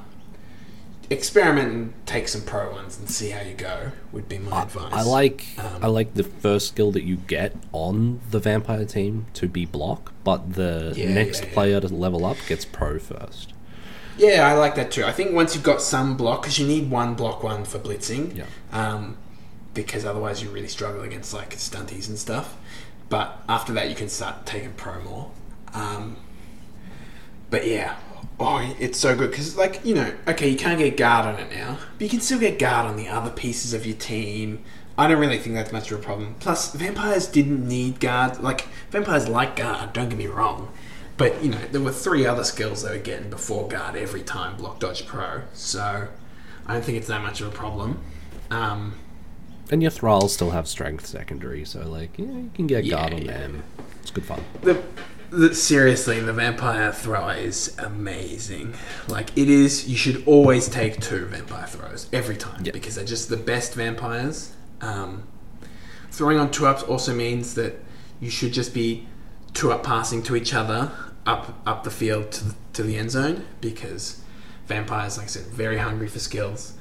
experiment and take some pro ones and see how you go. Would be my advice. I like Um, I like the first skill that you get on the vampire team to be block, but the Yeah, next yeah, yeah. player to level up gets pro first. Yeah, I like that too. I think once you've got some block, because you need one block one for blitzing. Yeah. Um, because otherwise you really struggle against like stunties and stuff. But after that, you can start taking pro more. Um, but yeah, oh, it's so good because like you know, okay, you can't get guard on it now, but you can still get guard on the other pieces of your team. I don't really think that's much of a problem. Plus, vampires didn't need guard. Like vampires like guard. Don't get me wrong. But you know, there were three other skills they were getting before guard every time block dodge pro. So I don't think it's that much of a problem. Um, And your thralls still have strength secondary, so like yeah, you can get Yeah, guard on yeah. them. It's good fun. the, the seriously, the vampire thrower is amazing. Like it is, you should always take two vampire throws every time Yeah. because they're just the best vampires. Um, throwing on two ups also means that you should just be two up passing to each other up up the field to the, to the end zone because vampires, like I said, very hungry for skills.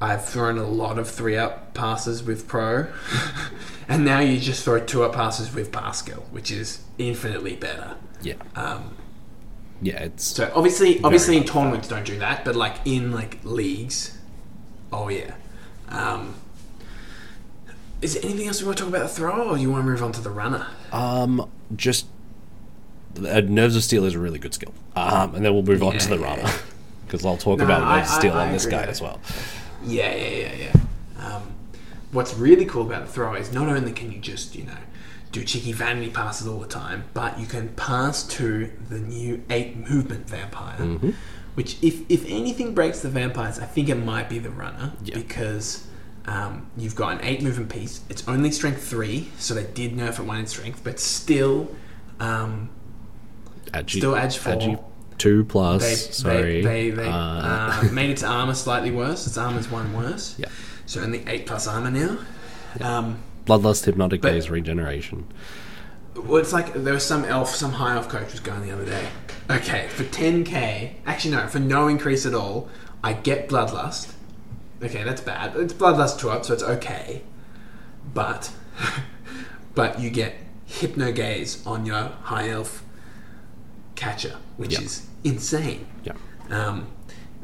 I've thrown a lot of three up passes with pro, *laughs* and now you just throw two up passes with Pascal, which is infinitely better. Yeah, Um, yeah. It's so obviously, obviously in tournaments don't do that, but like in like leagues, oh yeah. Um, is there anything else we want to talk about the thrower, or you want to move on to the runner? um just uh, nerves of steel is a really good skill. Um, and then we'll move on to the yeah, runner yeah. because I'll talk No, about I- nerves of steel I on this guy as well. Yeah, yeah, yeah, yeah. Um, what's really cool about the throw is not only can you just, you know, do cheeky vanity passes all the time, but you can pass to the new eight movement vampire, Mm-hmm. which if if anything breaks the vampires, I think it might be the runner Yeah. because. Um, you've got an eight movement piece. It's only strength three, so they did nerf it one in strength, but still, um, Agi, Still Edge four. Agi two plus. they sorry. they, they, they Uh, uh, *laughs* made its armor slightly worse. Its armor's one worse. Yeah. So only eight plus armor now. Um, Bloodlust, hypnotic but- gaze, regeneration. well, it's like there was some elf, some high elf coach was going the other day. Okay, for 10k, actually no, for no increase at all, I get bloodlust. Okay, that's bad. It's bloodlust two up, so it's okay. But, *laughs* but you get hypno gaze on your high elf catcher, which Yeah. is insane. Yeah. Um,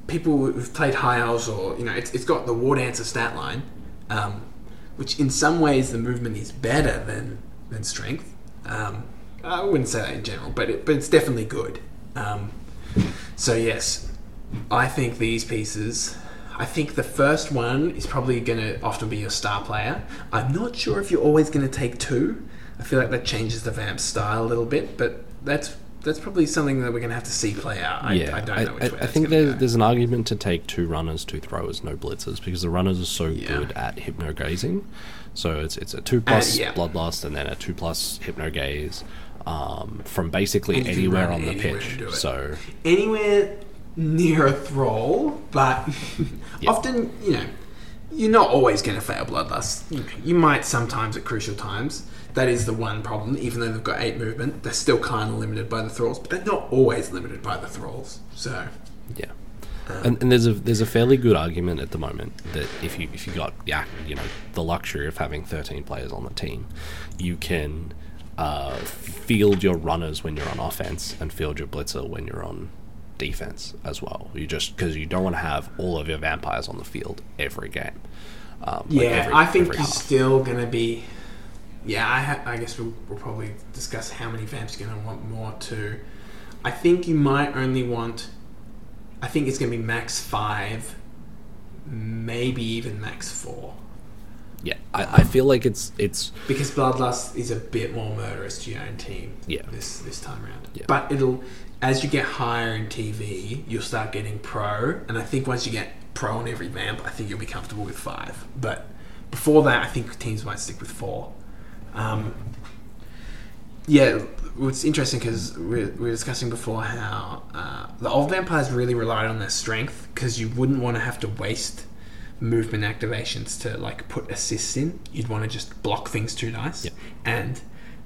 people who've played high elves, or you know, it's, it's got the war dancer stat line, um, which in some ways the movement is better than than strength. Um, I wouldn't say that in general, but it, but it's definitely good. Um, so yes, I think these pieces. I think the first one is probably going to often be your star player. I'm not sure if you're always going to take two. I feel like that changes the vamp style a little bit, but that's that's probably something that we're going to have to see play out. I, yeah, I don't know which I, way I think there's, there's an argument to take two runners, two throwers, no blitzers because the runners are so Yeah. good at hypno gazing. So it's it's a two plus yeah. bloodlust and then a two plus hypno gaze um, from basically And you can anywhere on the anywhere pitch. and do it. So anywhere near a thrall, but *laughs* Yeah. often, you know, you're not always going to fail bloodlust. You might sometimes at crucial times. That is the one problem. Even though they've got eight movement, they're still kind of limited by the thralls, but they're not always limited by the thralls. So, Yeah, and, and there's a there's a fairly good argument at the moment that if you if you got yeah you know the luxury of having 13 players on the team, you can uh, field your runners when you're on offense and field your blitzer when you're on defense as well. You just because you don't want to have all of your vampires on the field every game. Um, like yeah, every- I think you're half. still going to be. Yeah, I, ha- I guess we'll, we'll probably discuss how many vamps you're going to want more to. I think you might only want. I think it's going to be max five, maybe even max four. yeah. I, I feel like it's it's Because Bloodlust is a bit more murderous to your own team Yeah. this this time around. Yeah. But it'll as you get higher in TV, you'll start getting pro, and I think once you get pro on every vamp, I think you'll be comfortable with five. But before that, I think teams might stick with four. Um, yeah, it's interesting because we we were discussing before how uh, the old vampires really relied on their strength because you wouldn't want to have to waste movement activations to like put assists in. You'd want to just block things too nice Yeah. and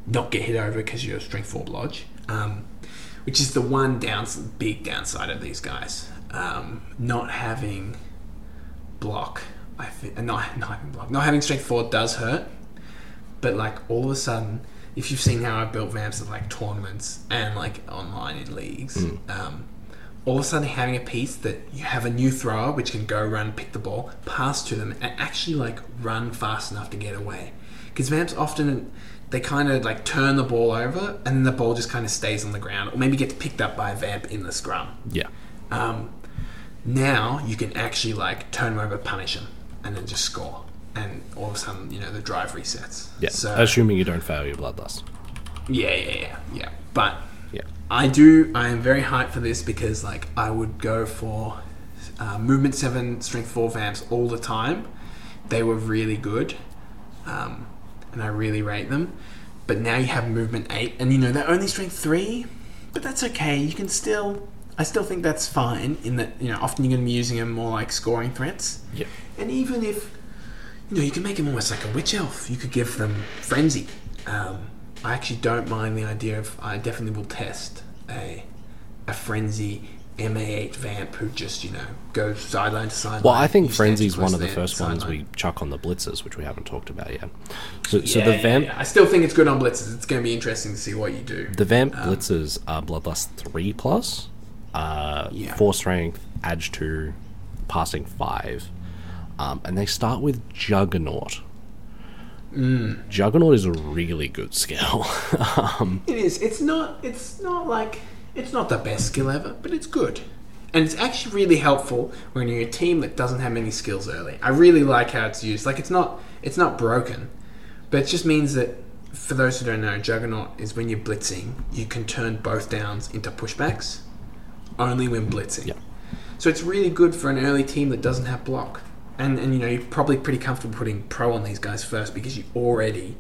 not get hit over because you're a strength four blodge, um, which is the one downs big downside of these guys. Um, not having block, I think, uh, not not having block, not having strength four does hurt, but like all of a sudden, if you've seen how I've built vamps at like tournaments and like online in leagues, um, all of a sudden having a piece that you have a new thrower which can go run, pick the ball, pass to them, and actually like run fast enough to get away. Because vamps often they kind of like turn the ball over and then the ball just kind of stays on the ground, or maybe gets picked up by a vamp in the scrum. yeah Um, now you can actually like turn them over, punish them, and then just score. And all of a sudden, you know, the drive resets. yeah. So Assuming you don't fail your bloodlust. yeah, yeah, yeah, yeah. But Yeah. I do. I am very hyped for this because like I would go for uh, movement seven, strength four vamps all the time. They were really good, um, and I really rate them. But now you have movement eight, and you know they're only strength three, but that's okay. You can still. I still think that's fine. In that you know often you're going to be using them more like scoring threats. Yeah. And even if you know, you can make them almost like a witch elf. You could give them frenzy. Um, I actually don't mind the idea of. I definitely will test a a frenzy MA8 vamp who just you know goes sideline to sideline. Well, I think Frenzy's one of the first ones we chuck on the blitzers, which we haven't talked about yet. So, so the vamp, yeah. I still think it's good on blitzes. It's going to be interesting to see what you do. the vamp blitzers are bloodlust three plus, uh, Yeah. four strength, edge two, passing five, um, and they start with Juggernaut. Mm. Juggernaut is a really good skill. *laughs* um, It is. It's not. It's not like. It's not the best skill ever, but it's good, and it's actually really helpful when you're a team that doesn't have many skills early. I really like how it's used. Like it's not. It's not broken, but it just means that for those who don't know, Juggernaut is when you're blitzing, you can turn both downs into pushbacks only when blitzing. Yeah. So it's really good for an early team that doesn't have block. And, and you know, you're probably pretty comfortable putting pro on these guys first because you already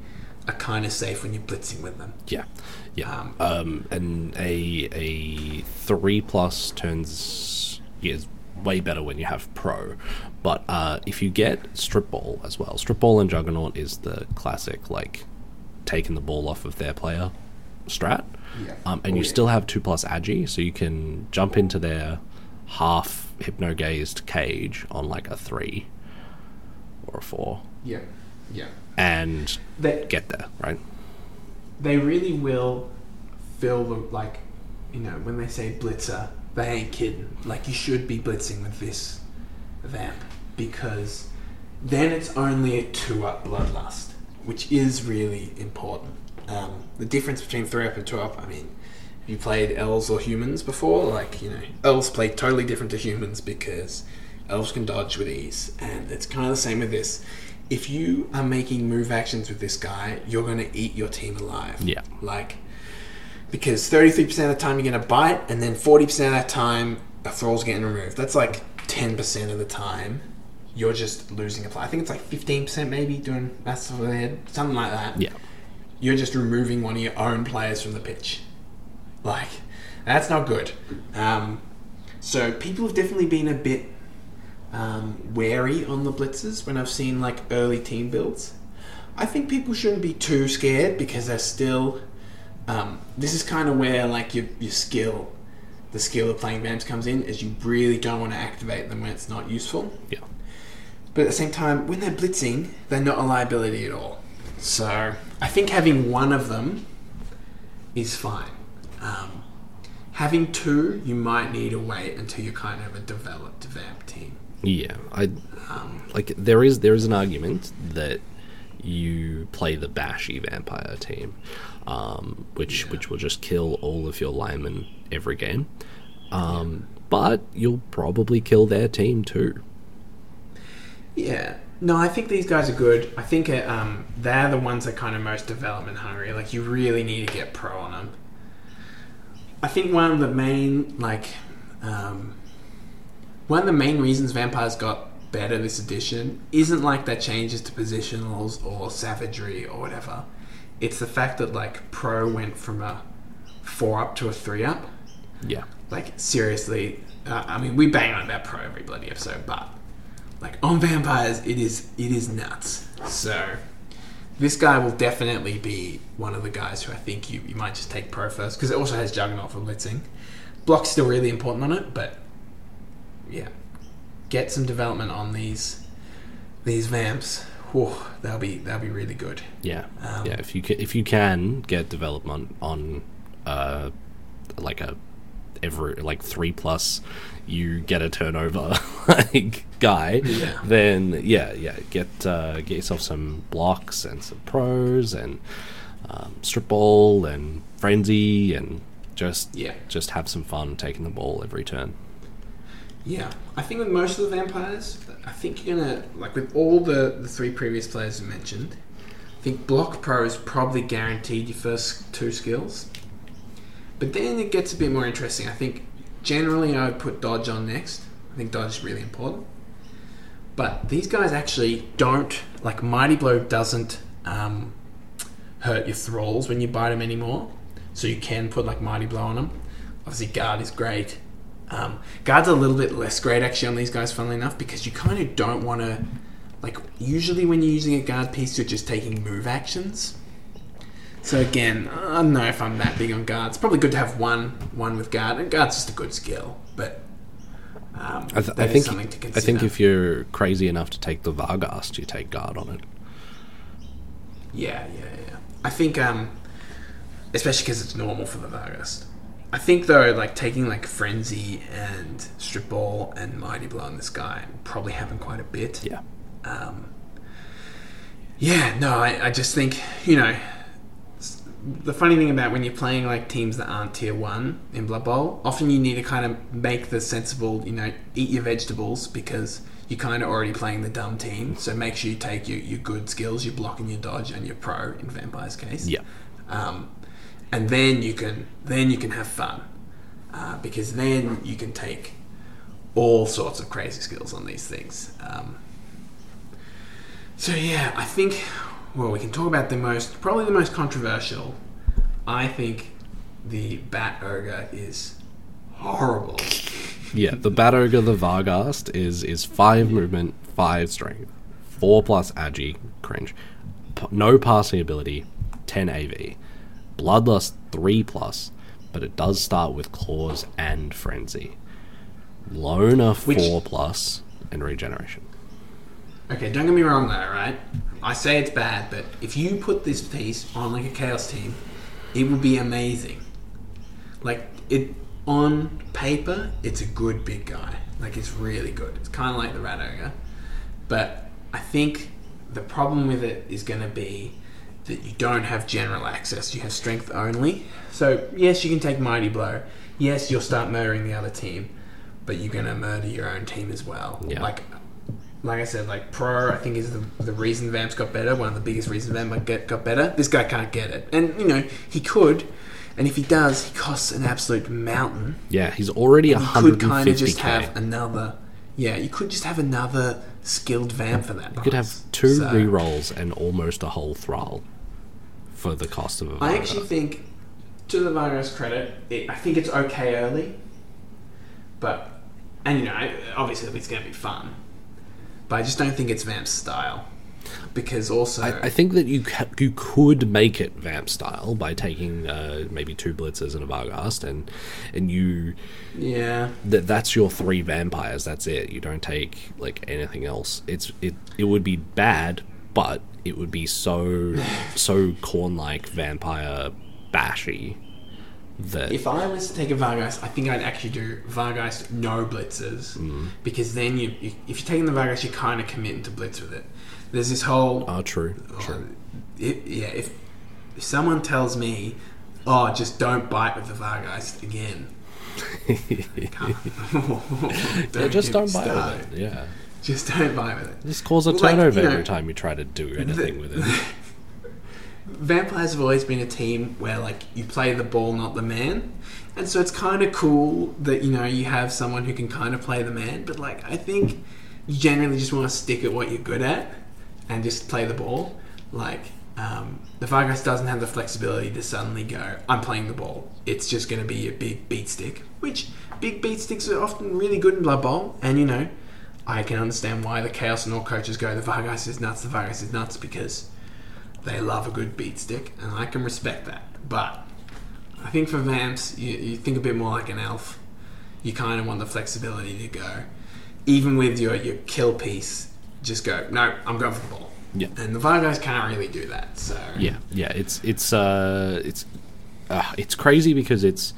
are kind of safe when you're blitzing with them. Yeah, yeah. Um, Um, and a a three plus turns yeah, is way better when you have pro. But uh, if you get strip ball as well, strip ball and juggernaut is the classic like taking the ball off of their player strat. Yeah. Um, and Oh, you yeah. still have two plus agi, so you can jump into their half hypno gazed cage on like a three or a four Yeah. Yeah. and They, get there, right? they really will fill the, like, you know, when they say blitzer, they ain't kidding. Like, you should be blitzing with this vamp because then it's only a two up bloodlust, which is really important. Um, the difference between three up and two up, I mean, you played elves or humans before, like, you know, elves play totally different to humans because elves can dodge with ease, and it's kind of the same with this. If you are making move actions with this guy, you're going to eat your team alive. Yeah. Like, because 33% of the time you're going to bite, and then 40% of that time a thrall's getting removed. That's like 10% of the time you're just losing a play. I think it's like 15% maybe doing the head, something like that. Yeah. You're just removing one of your own players from the pitch. Like, that's not good. Um, so people have definitely been a bit um, wary on the blitzes when I've seen like early team builds. I think people shouldn't be too scared because they're still. Um, this is kind of where like your your skill, the skill of playing vamps comes in, is you really don't want to activate them when it's not useful. Yeah. But at the same time, when they're blitzing, they're not a liability at all. So I think having one of them is fine. Um, having two, you might need to wait until you're kind of a developed vamp team. Yeah, I Um, like there is there is an argument that you play the bashy vampire team, um, which Yeah. which will just kill all of your linemen every game, um, but you'll probably kill their team too. Yeah. No, I think these guys are good. I think uh, um, they're the ones that kind of most development hungry. Like you really need to get pro on them. I think one of the main like um, one of the main reasons vampires got better this edition isn't like their changes to positionals or savagery or whatever. It's the fact that like pro went from a four up to a three up. Yeah, Like seriously, uh, I mean we bang on about pro every bloody episode, but like on vampires, it is it is nuts. So this guy will definitely be one of the guys who I think you, you might just take pro first because it also has Juggernaut for blitzing. Block's still really important on it, but yeah, get some development on these these vamps. Whew, they'll be they'll be really good. yeah, Um, yeah. If you ca- if you can get development on, uh, like a every like three plus, you get a turnover *laughs* like guy. Yeah. Then yeah, yeah. Get uh, get yourself some blocks and some pros and um, strip ball and frenzy and just Yeah. just have some fun taking the ball every turn. Yeah, I think with most of the vampires, I think you're gonna like with all the the three previous players I mentioned. I think block pro is probably guaranteed your first two skills, but then it gets a bit more interesting. I think generally I would put dodge on next. I think dodge is really important, but these guys actually don't like mighty blow doesn't um, hurt your thralls when you bite them anymore, so you can put like mighty blow on them. Obviously, guard is great. Um, guard's a little bit less great actually on these guys, funnily enough, because you kind of don't want to. Like, usually when you're using a guard piece, you're just taking move actions. So again, I don't know if I'm that big on guard. It's probably good to have one one with guard, and guard's just a good skill, but um, I, th- that I is think something to I think if you're crazy enough to take the Vargheist, you take guard on it. Yeah, yeah, yeah. I think, um, especially because it's normal for the Vargheist. I think though, like taking like frenzy and strip ball and mighty blow on this guy probably happen quite a bit. Yeah. Um, yeah, no, I, I just think you know the funny thing about when you're playing like teams that aren't tier one in Blood Bowl, often you need to kind of make the sensible, you know, eat your vegetables because you're kind of already playing the dumb team. So make sure you take your, your good skills, your block and your dodge, and your pro in Vampire's case. Yeah. Um, and then you can then you can have fun uh, because then you can take all sorts of crazy skills on these things. Um, so yeah, I think well we can talk about the most probably the most controversial. I think the Bat Ogre is horrible. Yeah, the Bat Ogre, the Vargheist, is is five movement, five strength, four plus agi, cringe, p- no passing ability, ten AV, Bloodlust three plus, but it does start with claws and frenzy, loner Which- four plus, and regeneration. Okay, don't get me wrong though, right? I say it's bad, but if you put this piece on like a chaos team, it would be amazing. Like it on paper, it's a good big guy. Like it's really good. It's kind of like the Rat Ogre, but I think the problem with it is going to be that you don't have general access. You have strength only. So yes, you can take mighty blow. Yes, you'll start murdering the other team, but you're going to murder your own team as well. Yeah. Like like I said, like Pro, I think is the, the reason Vamps got better. One of the biggest reasons Vamp get, got better. This guy can't get it, and you know he could, and if he does, he costs an absolute mountain. Yeah, he's already You could 150k. kind of just have another. Yeah, you could just have another skilled Vamp for that. you could have two So, rerolls and almost a whole thrall for the cost of a I actually think, to the Vargheist credit, it, I think it's okay early, but and you know obviously it's going to be fun, but I just don't think it's Vamp's style because also I, I think that you ca- you could make it vamp style by taking uh, maybe two blitzers and a Vargheist, and and you yeah that that's your three vampires. That's it. You don't take like anything else. It's it it would be bad, but it would be so *sighs* so Khorne like vampire bashy that If I was to take a Vargheist, I think I'd actually do Vargheist no blitzers Mm. because then you, you if you're taking the Vargheist, you're kind of committing to blitz with it. There's this whole are true. True. It, yeah, if, if someone tells me, oh, just don't bite with the Vargheist again. *laughs* Yeah, just don't bite started. with it. Yeah, Just don't bite with it. just cause a Well, like, turnover you know, every time you try to do anything with it. *laughs* Vampires have always been a team where like you play the ball, not the man, and so it's kind of cool that you know you have someone who can kind of play the man. But like I think you generally just want to stick at what you're good at and just play the ball. Like um, the Vargheist doesn't have the flexibility to suddenly go, I'm playing the ball. It's just going to be a big beat stick, which big beat sticks are often really good in Blood Bowl, and you know. I can understand why the Chaos and all coaches go, the Vargheist is nuts, the Vargheist is nuts, because they love a good beat stick, and I can respect that. But I think for Vamps, you, you think a bit more like an elf. You kind of want the flexibility to go, even with your, your kill piece, just go, no, I'm going for the ball. Yeah. And the Vargheist can't really do that, so. Yeah, yeah. It's it's uh it's uh, it's crazy because it's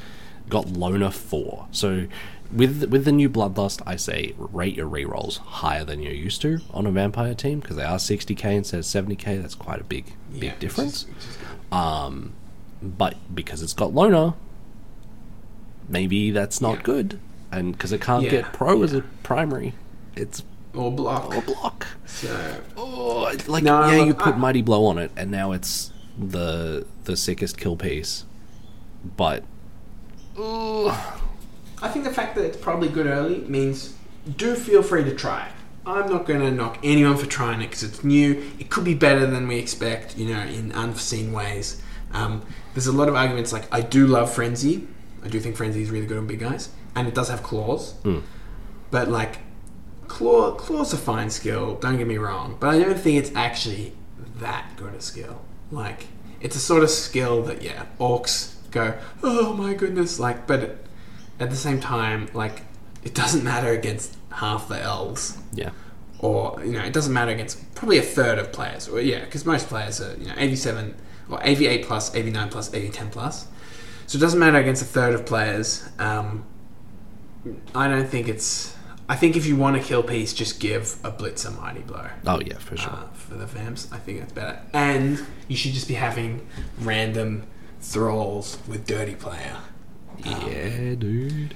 got loner four. So with with the new bloodlust, I say rate your rerolls higher than you're used to on a vampire team because they are 60k instead of 70k. That's quite a big big Yeah, which is- difference. is good. Um, but because it's got loner, maybe that's not Yeah. good, and because it can't Yeah, get pro as a primary, it's Or block. a block. So. Oh, like No, yeah, you put I- mighty blow on it, and now it's the the sickest kill piece. But I think the fact that it's probably good early means do feel free to try it. I'm not going to knock anyone for trying it because it's new. It could be better than we expect, you know, in unforeseen ways. Um, there's a lot of arguments like I do love Frenzy. I do think Frenzy is really good on big guys, and it does have claws. But like, claw claws a fine skill. Don't get me wrong, but I don't think it's actually that good a skill. Like, it's a sort of skill that yeah, orcs go, oh my goodness, like, but it, at the same time, like, it doesn't matter against half the elves, yeah, or you know, it doesn't matter against probably a third of players. Or yeah, because most players are you know 87 or 88 plus, 89 plus, 80 10 plus. So it doesn't matter against a third of players. Um, I don't think it's. I think if you want to kill piece, just give a blitz a mighty blow oh yeah, for sure. uh, for the vamps. I think that's better. And you should just be having random thralls with dirty player. Yeah, dude.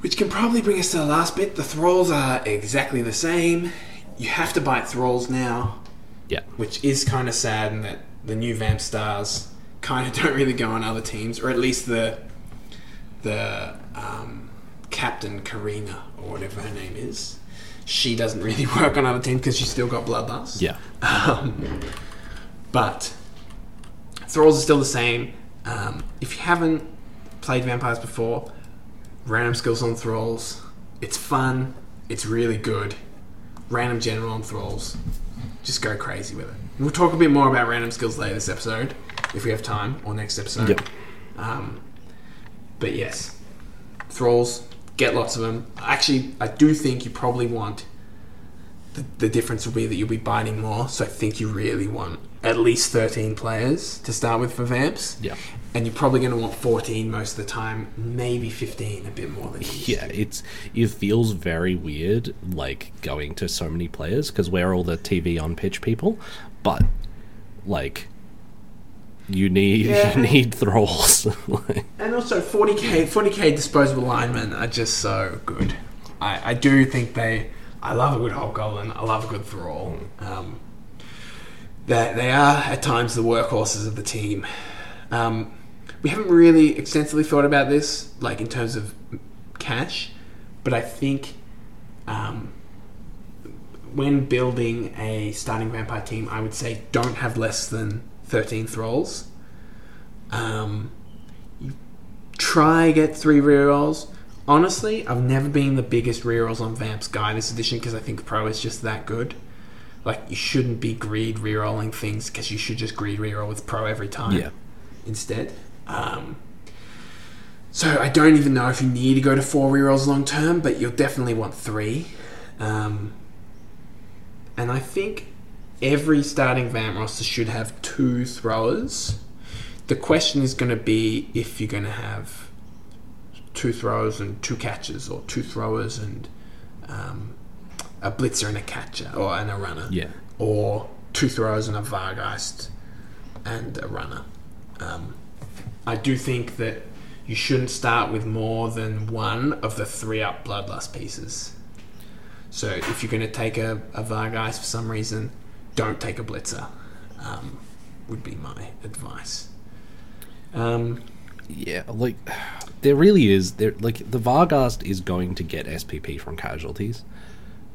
Which can probably bring us to the last bit. The thralls are exactly the same. You have to bite thralls now, Yeah. which is kind of sad in that the new Vamp stars kind of *laughs* don't really go on other teams, or at least the the um, captain Karina or whatever her name is. She doesn't really *laughs* work on other teams because she's still got bloodlust. Yeah. Um, but thralls are still the same. Um, if you haven't played vampires before, random skills on thralls. It's fun. It's really good. Random general on thralls. Just go crazy with it. We'll talk a bit more about random skills later this episode, if we have time, or next episode. Yep. Um, but yes, thralls. Get lots of them. Actually, I do think you probably want. The, the difference will be that you'll be biting more, so I think you really want at least 13 players to start with for vamps. Yeah. And you're probably going to want 14 most of the time, maybe 15, a bit more than *laughs* Yeah, it's it feels very weird, like going to so many players because we're all the TV on pitch people, but like you need *laughs* Yeah. you need thralls. like, *laughs* And also 40k 40k disposable linemen are just so good. I, I do think they. I love a good hobgoblin. I love a good thrall. Um, they, they are at times the workhorses of the team. Um, we haven't really extensively thought about this, like in terms of cash, but I think um, when building a starting vampire team, I would say don't have less than 13 thralls. Um, try get three rerolls. Honestly, I've never been the biggest rerolls on Vamps guy this edition because I think Pro is just that good. Like you shouldn't be greed rerolling things because you should just greed reroll with Pro every time. Yeah. Instead. Um, so I don't even know if you need to go to four rerolls long term, but you'll definitely want three. Um, and I think every starting Vamp roster should have two throwers. The question is going to be if you're going to have two throwers and two catches, or two throwers and um, a blitzer and a catcher, or and a runner, yeah, or two throwers and a Vargheist and a runner. Um, I do think that you shouldn't start with more than one of the three up Bloodlust pieces. So if you're going to take a, a Vargheist for some reason, don't take a Blitzer. Um, would be my advice. Um, yeah. Like there really is there like the Vargheist is going to get SPP from casualties.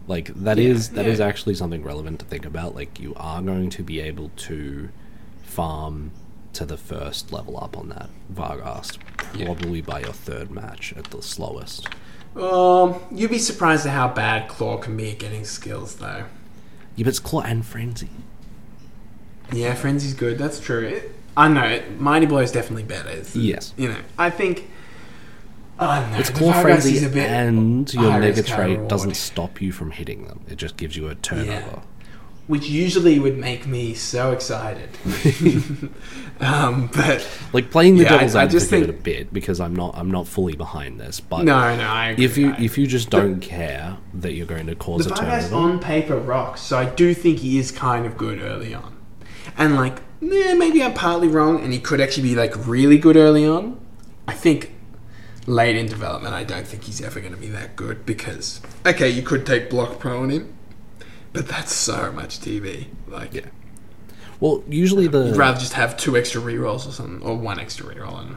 Like that Yeah, is that is yeah. actually something relevant to think about. Like you are going to be able to farm to the first level up on that Vargheist, Yeah. probably by your third match at the slowest. um, you'd be surprised at how bad Claw can be at getting skills, though. Yeah, but it's Claw and Frenzy. Yeah, Frenzy's good. That's true. It, I know it, Mighty Blow is definitely better. It's- Yes. you know. I think. I don't know. It's Claw Frenzy a bit and your high Mega trait reward. doesn't stop you from hitting them. It just gives you a turnover. Which usually would make me so excited. *laughs* um, but Like playing the Yeah, I- devil's I advocate just think- a bit because I'm not I'm not fully behind this, but no, no, I agree. if you I- if you just don't care that you're going to cause the a turnover, on paper rocks, so I do think he is kind of good early on, and like, maybe I'm partly wrong, and he could actually be like really good early on. I think late in development, I don't think he's ever going to be that good because okay, you could take block pro on him, but that's so much TV. Like, Yeah. well, usually the you'd rather just have two extra rerolls or something, or one extra reroll and,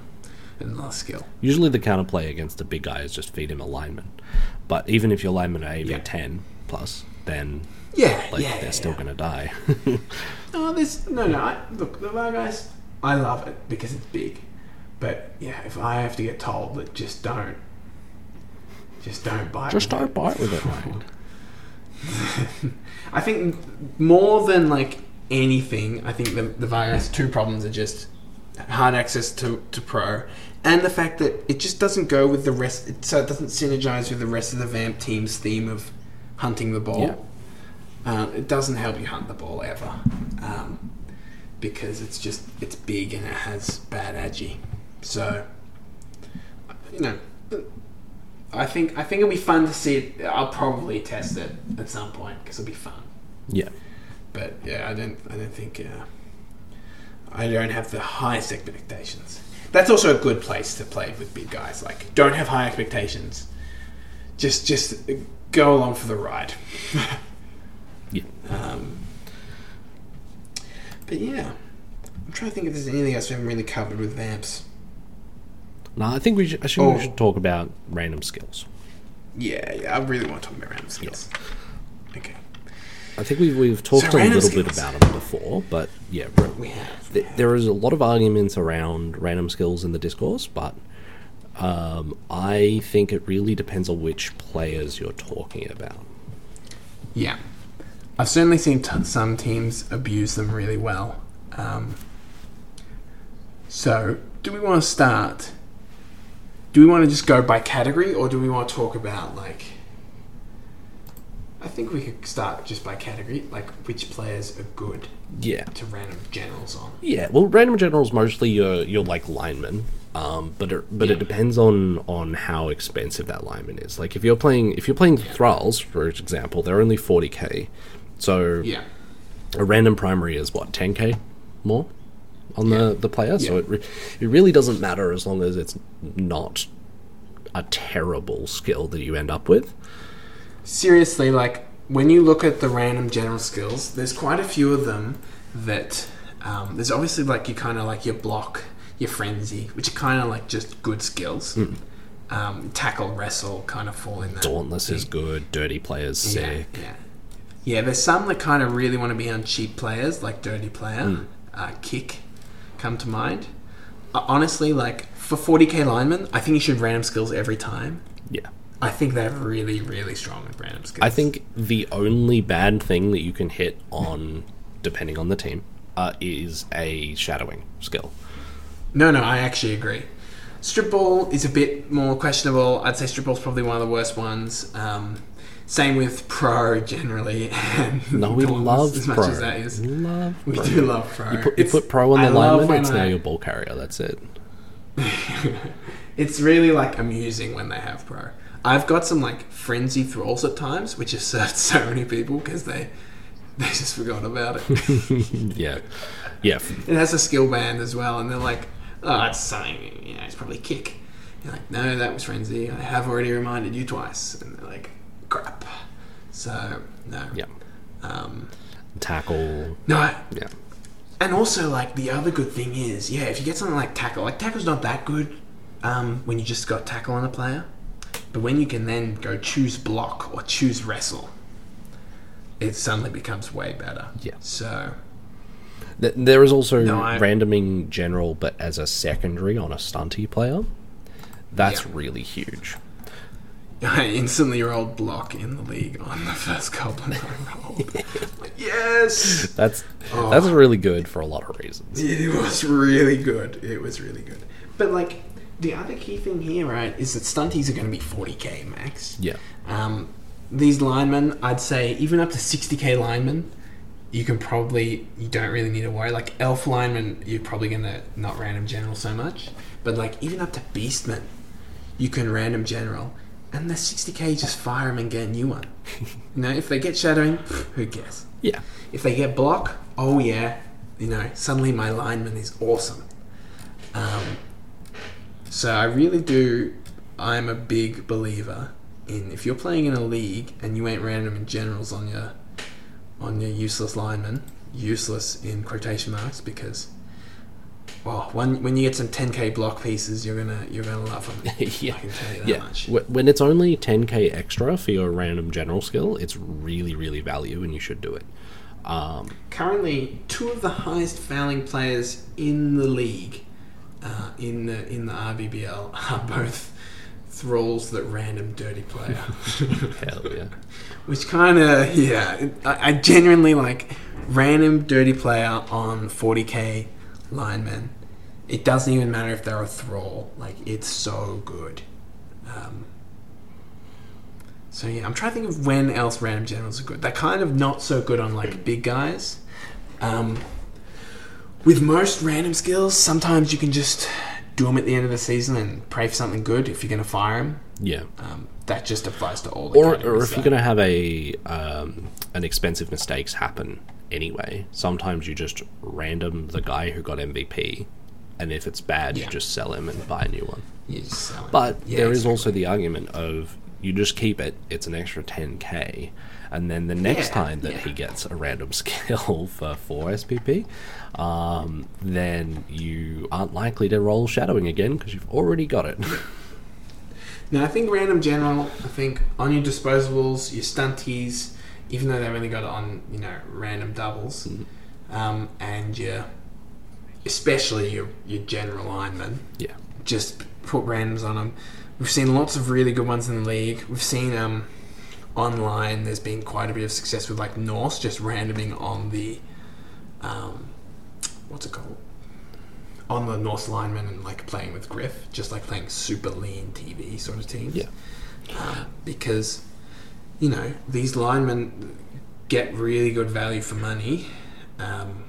and another skill. usually the counterplay against a big guy is just feed him a lineman. But even if your lineman are AV Yeah. ten plus, then Yeah, like yeah, they're yeah, still yeah. gonna die. *laughs* No, this no, no. I, look, the Vargheist, I love it because it's big. But yeah, if I have to get told that just don't, just don't bite. just don't it. bite with it, *laughs* mate. *laughs* I think more than like anything, I think the the Vargheist two problems are just hard access to to pro, and the fact that it just doesn't go with the rest. It, so it doesn't synergize with the rest of the Vamp team's theme of hunting the ball. Yeah. Um, it doesn't help you hunt the ball ever, um, because it's just it's big and it has bad agi. So, you know, I think I think it'll be fun to see it. I'll probably test it at some point because it'll be fun. Yeah. But yeah, I don't I don't think uh, I don't have the highest expectations. That's also a good place to play with big guys. Like, don't have high expectations, just just go along for the ride. *laughs* Yeah. Um, but yeah, I'm trying to think if there's anything else we haven't really covered with vamps. No, I think we should, I Oh. we should talk about random skills. Yeah, yeah, I really want to talk about random skills. Okay, I think we've, we've talked So a little bit about them before, but yeah, r- we have. th- there is a lot of arguments around random skills in the discourse, but um, I think it really depends on which players you're talking about. Yeah, I've certainly seen t- some teams abuse them really well. Um, so, do we want to start? Do we want to just go by category, or do we want to talk about like? I think we could start just by category, like which players are good Yeah, to random generals on. yeah. Well, random generals mostly you're you're like linemen, um, but it, but Yeah. it depends on on how expensive that lineman is. Like if you're playing if you're playing thralls, for example, they're only forty k, so Yeah, a random primary is what 10k more on the the player so it, re- it really doesn't matter as long as it's not a terrible skill that you end up with seriously, like when you look at the random general skills, there's quite a few of them that um, there's obviously like you kind of like your block, your frenzy, which are kind of like just good skills. Um, tackle, wrestle, kind of fall in that. dauntless is good dirty players Yeah, sick yeah, yeah. There's some that kind of really want to be on cheap players, like dirty player, Hmm. uh, kick, come to mind. Uh, honestly, like for 40k linemen, I think you should random skills every time. yeah I think they're really, really strong with random skills. i think the only bad thing that you can hit on depending on the team uh, is a shadowing skill No, no, I actually agree. Strip ball is a bit more questionable. I'd say strip ball's probably one of the worst ones. Um, same with pro generally. *laughs* And no we love as much pro as that is. We love We pro. do love pro. you put, you put pro on the I lineman when it's now your ball carrier that's it *laughs* It's really like amusing when they have pro. I've got some like frenzy thralls at times, which has served *laughs* so many people because they they just forgot about it. yeah yeah it has a skill band as well, and they're like, "Oh, it's something. You know, it's probably kick." You're like, "No, that was frenzy. I have already reminded you twice." And they're like, "Crap." So no. yeah Um, tackle no. Yeah And also, like the other good thing is, yeah, if you get something like tackle, like tackle's not that good um, when you just got tackle on a player, but when you can then go choose block or choose wrestle, it suddenly becomes way better. Yeah. So Th- There is also No, I- randoming general, but as a secondary on a stunty player. That's Yeah. really huge. I instantly rolled block in the league on the first goblin I rolled. *laughs* Yes, That's Oh. that's really good for a lot of reasons. it was really good. It was really good. But like the other key thing here, right, is that stunties are going to be 40k max. Yeah, Um, these linemen, I'd say even up to 60k linemen, you can probably, you don't really need to worry. Like elf linemen, you're probably going to not random general so much. But like even up to beastmen, you can random general. And the 60k, just fire them and get a new one. you know, if they get shadowing, who cares? yeah, If they get block, oh yeah, you know, suddenly my lineman is awesome. Um, so I really do. I'm a big believer in if you're playing in a league and you ain't random in generals on your on your useless lineman, useless in quotation marks because. Well, when, when you get some 10k block pieces, you're gonna you're gonna love them. *laughs* yeah, I can tell you that yeah. much. When it's only 10k extra for your random general skill, it's really, really value, and you should do it. Um, currently two of the highest fouling players in the league uh, in the in the RBBL *laughs* are both thralls that random dirty player, *laughs* hell yeah. which kind of yeah, I, I genuinely like random dirty player on 40k linemen. It doesn't even matter if they're a thrall; like it's so good. Um, so yeah, I'm trying to think of when else random generals are good. They're kind of not so good on like big guys. Um, with most random skills, sometimes you can just do them at the end of the season and pray for something good if you're going to fire them. Yeah. Um, that just applies to all the Or, or if you're going to have a um, an expensive mistakes happen anyway, sometimes you just random the guy who got MVP, and if it's bad, Yeah. you just sell him and buy a new one. You just sell 'em. But Yeah, there is exactly. also the argument of you just keep it. It's an extra 10k, and then the next Yeah, time that he gets a random *laughs* skill for four SPP, um, then you aren't likely to roll shadowing again because you've already got it. *laughs* now I think random general. I think on your disposables, your stunties, even though they've only got it on you know random doubles, um, and your especially your your general linemen, yeah, just put randoms on them. We've seen lots of really good ones in the league. We've seen um, online. There's been quite a bit of success with like Norse just randoming on the um, what's it called on the Norse lineman and like playing with Griff, just like playing super lean TV sort of teams. yeah. Um, because you know these linemen get really good value for money. Um,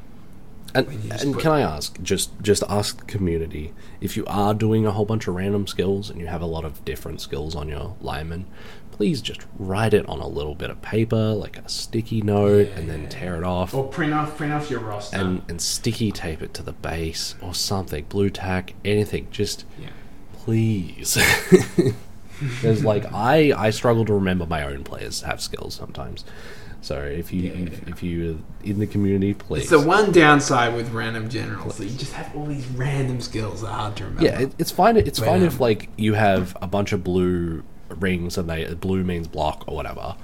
And, When you just and can I ask, just just ask the community, if you are doing a whole bunch of random skills and you have a lot of different skills on your lineman, please just write it on a little bit of paper, like a sticky note, and then tear it off. or print off print off your roster. And, and sticky tape it to the base or something, blue tack, anything. Just yeah. please. *laughs* Because like I, I struggle to remember my own players have skills sometimes. So if you Yeah. if, if you in the community, please. It's the one downside with random generals that you just have all these random skills that are hard to remember. Yeah, it, it's fine. It's fine um, if like you have a bunch of blue rings and they blue means block or whatever.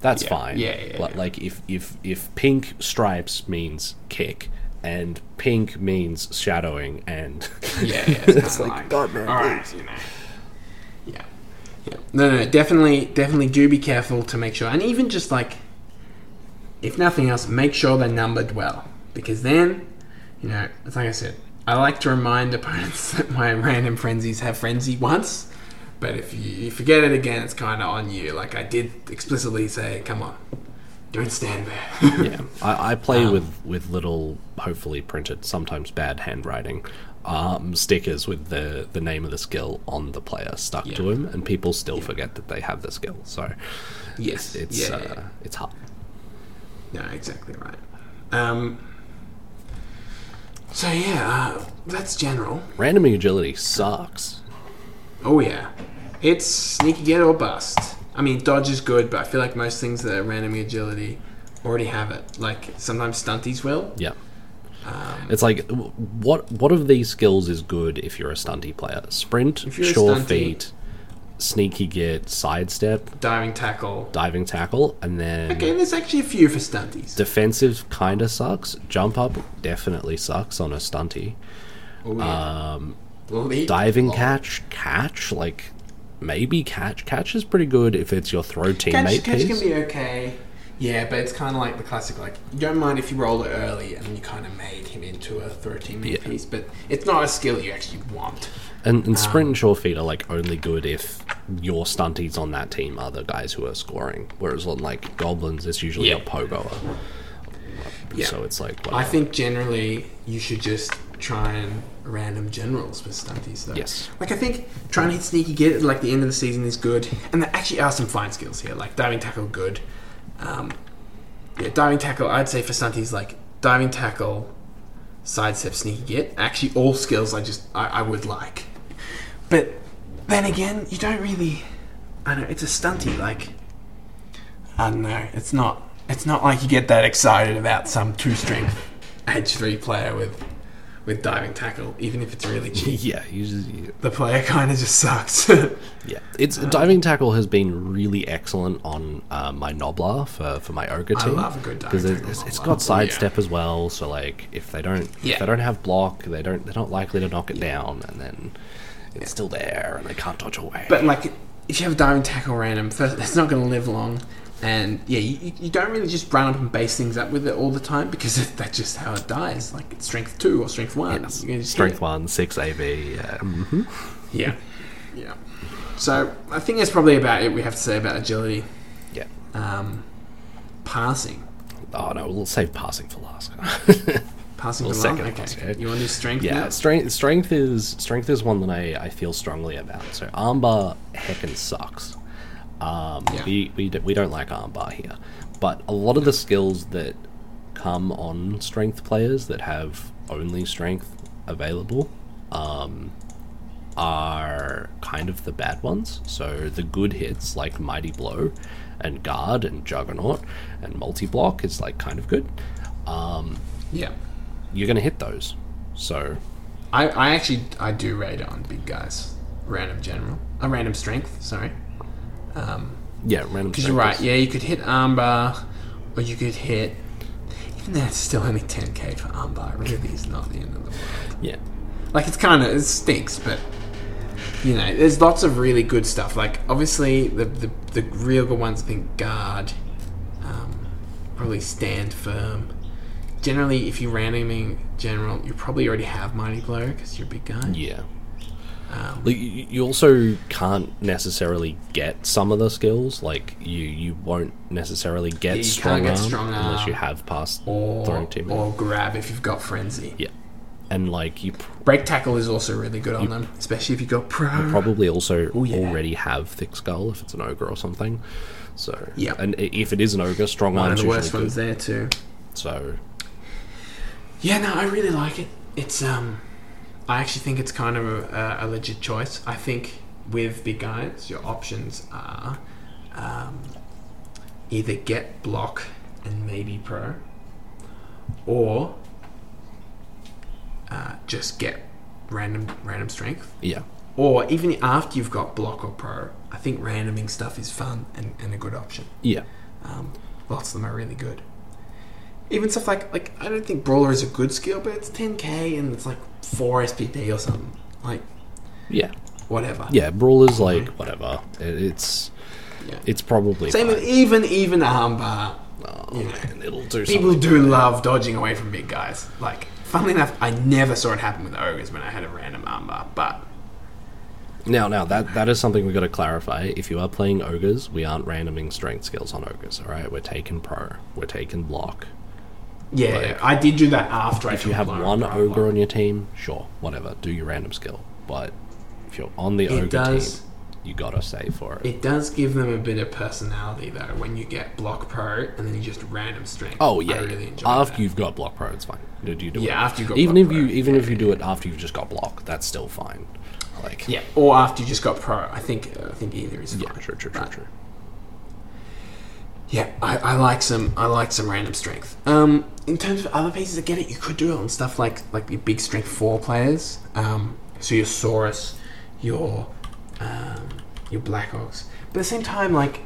That's Yeah, fine. yeah, yeah, But yeah. like if if if pink stripes means kick and pink means shadowing and yeah, yeah. *laughs* it's kinda like, God, man, all right, you know. Yeah. No, no, definitely, definitely do be careful to make sure, and even just like, if nothing else, make sure they're numbered well, because then, you know, it's like I said, I like to remind *laughs* opponents that my random frenzies have frenzy once. But if you, you forget it again, it's kind of on you. Like I did explicitly say, "Come on, don't stand there." *laughs* yeah, I, I play Um, with with little, hopefully printed, sometimes bad handwriting, um, stickers with the the name of the skill on the player stuck to Yeah. him, and people still forget that they have the skill. So yes, it's yeah, uh, yeah. it's hard. No, exactly right. Um, so yeah, uh, that's general. Random agility sucks. Oh yeah, it's sneaky git or bust. I mean, dodge is good, but I feel like most things that are random agility already have it. Like sometimes stunties will. Yeah. Um, It's like what what of these skills is good if you're a stunty player? Sprint, If you're a sure stunty- feet, sneaky git, sidestep, diving tackle. diving tackle, and then Okay, there's actually a few for stunties. defensive kind of sucks. Jump up definitely sucks on a stunty. Oh, yeah. Um, diving Oh. catch, catch like maybe catch. Catch is pretty good if it's your throw teammate Catch, catch can be okay. Yeah, but it's kind of like the classic, like, you don't mind if you roll it early and you kind of made him into a 13 Yeah. piece, but it's not a skill you actually want. And, and sprint Um, and sure feet are like only good if your stunties on that team are the guys who are scoring. Whereas on like goblins, it's usually Yeah. a pogoer. Yeah. So it's like I think generally you should just try and random generals with stunties, though. Yes. Like, I think trying to hit sneaky git at like the end of the season is good. And there actually are some fine skills here, like diving tackle, good. Um, yeah, diving tackle, I'd say for stunties, like diving tackle, sidestep, sneaky git. Actually, all skills I just, I, I would like. But then again, you don't really. I don't know, it's a stunty, like. I don't know, it's not. It's not like you get that excited about some two strength *laughs* edge three player with with diving tackle, even if it's really *laughs* cheap. yeah, just, The player kind of just sucks. *laughs* yeah. It's diving tackle has been really excellent on uh, my Gnoblar for, for my ogre team. I love a good diving because tackle it's, it's got Oh, yeah. sidestep as well. So like if they don't Yeah. if they don't have block, they don't they're not likely to knock it down, and then it's still there and they can't dodge away. but like, if you have a diving tackle random, it's not going to live long. And yeah, you, you don't really just run up and base things up with it all the time because *laughs* that's just how it dies. Like it's strength two or strength one. Yes. You're gonna just Strength one, six AV. Yeah. mhm. Yeah, yeah. So I think that's probably about it we have to say about agility. Yeah. Um, passing. Oh no, we'll save passing for last. *laughs* Passing Well, for second long? Okay. You want to do strength yeah, now? strength strength is strength is one that I, I feel strongly about. So armbar heckin' sucks. Um, Yeah. we, we, we don't like armbar here, but a lot of the skills that come on strength players that have only strength available, um, are kind of the bad ones. So the good hits like Mighty Blow and Guard and Juggernaut and Multi Block is like kind of good. Um, Yeah. you're going to hit those. So I, I actually I do rate on big guys. Random general. A random strength, sorry. Um yeah, random. because you're right, yeah, you could hit armbar or you could hit even though it's still only ten K for armbar, really is not the end of the world. Yeah, Like it's kinda it stinks, but you know, there's lots of really good stuff. Like obviously the the, the real good ones I think guard, um, probably stand firm. Generally, if you're randoming general, you probably already have mighty blow because you're a big guy. yeah. Um, Like, you also can't necessarily get some of the skills. Like you, you won't necessarily get you strong, get arm strong unless you have passed or throwing team. or grab if you've got frenzy. Yeah, and like you pr- Break tackle is also really good on them, especially if you got pro. probably also Oh, yeah. already have thick skull if it's an ogre or something. So Yeah. and if it is an ogre, strong arm. One of the worst ones good. there too. So Yeah, no, I really like it. It's um, I actually think it's kind of a, a legit choice. I think with big guys, your options are um, either get block and maybe pro, or uh, just get random random strength. yeah, Or even after you've got block or pro, I think randoming stuff is fun and, and a good option. yeah, Um, lots of them are really good. Even stuff like like I don't think brawler is a good skill, but it's 10k and it's like four SPP or something. Like yeah, whatever. yeah. Brawlers mm-hmm. like whatever. It, it's Yeah. it's probably Same with even even armbar. Oh, you know, man, it'll do People do love dodging away from big guys. Like, funnily enough, I never saw it happen with ogres when I had a random armbar. But Now, now that that is something we've got to clarify. If you are playing ogres, we aren't randoming strength skills on ogres. All right, we're taking pro, we're taking block. Yeah, Like, I did do that after I If you have one ogre on your team, sure, whatever, do your random skill. But if you're on the ogre does- team, you gotta save for it. It does give them a bit of personality though when you get block pro and then you just random strength. Oh yeah, really after that. you've got block pro, it's fine. You do, you do Yeah, it. after you've got even block if you even yeah, if you do it after you've just got block, that's still fine. Like Yeah, or after you just got pro. I think uh, I think either is fine. yeah, true, true, true, But, true. Yeah, I, I like some I like some random strength. Um, in terms of other pieces, I get it. You could do it on stuff like like your big strength four players. Um, so your Saurus, your um, your Black Orcs. But at the same time, like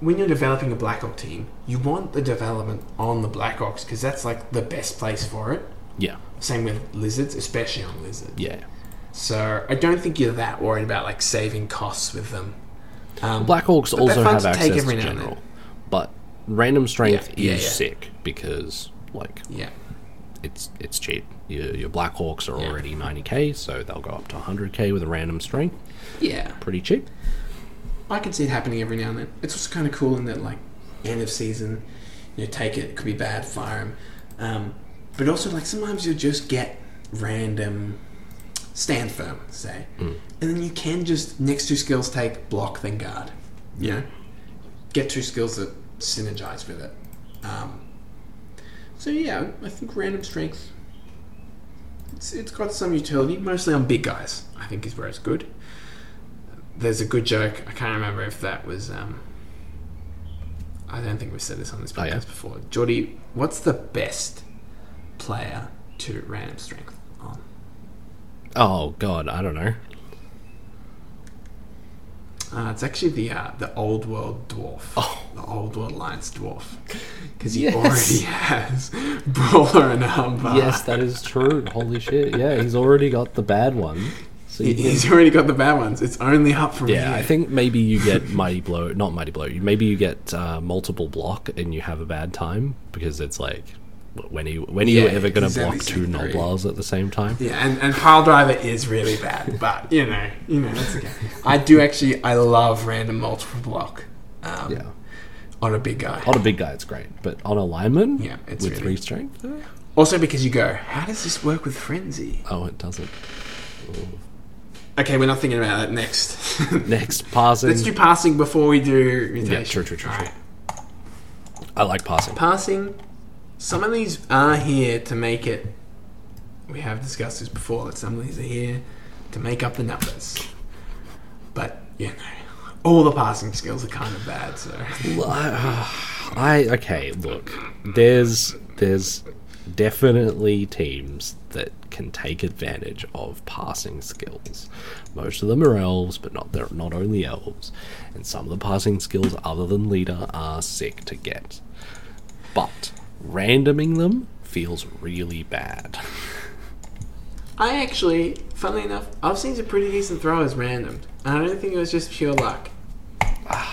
when you're developing a Black Orc team, you want the development on the Black Orcs because that's like the best place for it. Yeah, Same with lizards, especially on lizards. yeah. So I don't think you're that worried about like saving costs with them. Um, Black Orcs But also have access to now general, then. Random strength Yeah, is yeah. sick because like yeah, it's it's cheap. Your, your Black Orcs are already 90k, so they'll go up to 100k with a random strength. yeah. Pretty cheap. I can see it happening every now and then. It's also kind of cool in that like end of season, you know, take it. It could be bad, fire him. Um, but also like sometimes you'll just get random stand firm, say, and then you can just next two skills take block then guard. Yeah, get two skills that synergize with it. Um, so yeah, I think random strength. It's, it's got some utility, mostly on big guys. I think is where it's good. There's a good joke. I can't remember if that was. Um, I don't think we've said this on this Oh, podcast yeah? before. Geordie, what's the best player to random strength on? Oh god, I don't know. Uh, it's actually the uh, the old world dwarf. Oh. The old world alliance dwarf. Because he Yes. already *laughs* has brawler and armbar. Yes, that is true. Holy shit! Yeah, he's already got the bad one. So He- can- He's already got the bad ones. It's only up from yeah, here. I think maybe you get *laughs* mighty blow, not mighty blow. Maybe you get uh, multiple block and you have a bad time because it's like, when are you when are you ever going to block two. Gnoblars at the same time? Yeah, and, and pile driver is really bad, but you know, you know, that's okay. I do actually, I love random multiple block. Um, Yeah. On a big guy. On a big guy, it's great, but on a lineman, Yeah, it's with really- three strength? Also because you go, how does this work with frenzy? oh, it doesn't. Okay, we're not thinking about that next. *laughs* Next passing, Let's do passing before we do mutation. yeah, true, true, true, true. Alright. I like passing. Passing. Some of these are here to make it. We have discussed this before. That some of these are here to make up the numbers. But you know, all the passing skills are kind of bad. So uh, I okay, look. There's there's definitely teams that can take advantage of passing skills. Most of them are elves, but not they're not only elves. And some of the passing skills other than leader are sick to get. But randoming them feels really bad. I actually, funnily enough, I've seen some pretty decent throwers randomed. And I don't think it was just pure luck.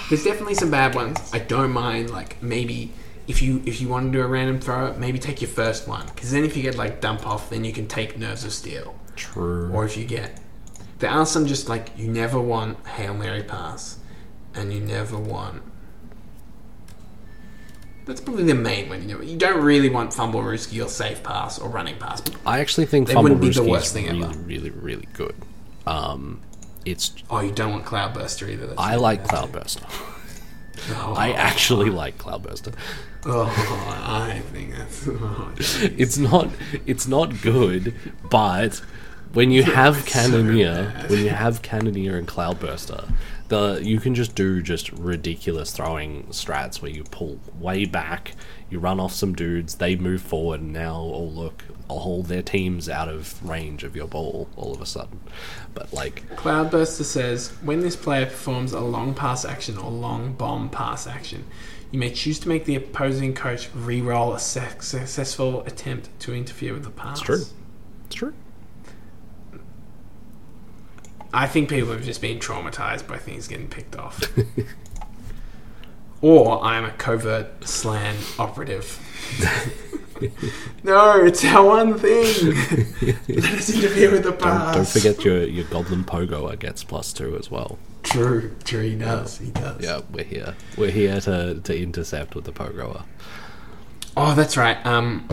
There's definitely some bad ones. I don't mind like maybe if you if you want to do a random throw, maybe take your first one because then if you get like dump off, then you can take nerves of steel. True. Or if you get there are some just like you never want hail mary pass, and you never want. That's probably the main one. You know, you don't really want fumble rooski or safe pass or running pass. I actually think They Fumble wouldn't be the worst is thing really, ever. really, really good. Um, it's oh, you don't want cloudburster either. That's I like. Cloudburster. Oh, I actually like Cloudburster. Oh, I think that's. *laughs* Oh, It's not it's not good, but when you *laughs* have so Cannoneer, bad. when you have Cannoneer and Cloudburster, the you can just do just ridiculous throwing strats where you pull way back, you run off some dudes, they move forward, and now oh look, all hold their teams out of range of your ball all of a sudden. But like Cloudburster says when this player performs a long pass action or long bomb pass action, you may choose to make the opposing coach re-roll a successful attempt to interfere with the pass. it's true. It's true. I think people have just been traumatized by things getting picked off. *laughs* or I'm a covert slan operative. *laughs* no, it's our one thing. Let us interfere with the Don't, don't forget your, your Goblin Pogoer gets plus two as well. True, true. He does. He does. Yeah, we're here. We're here to, to intercept with the Pogoer. Oh, that's right. Um,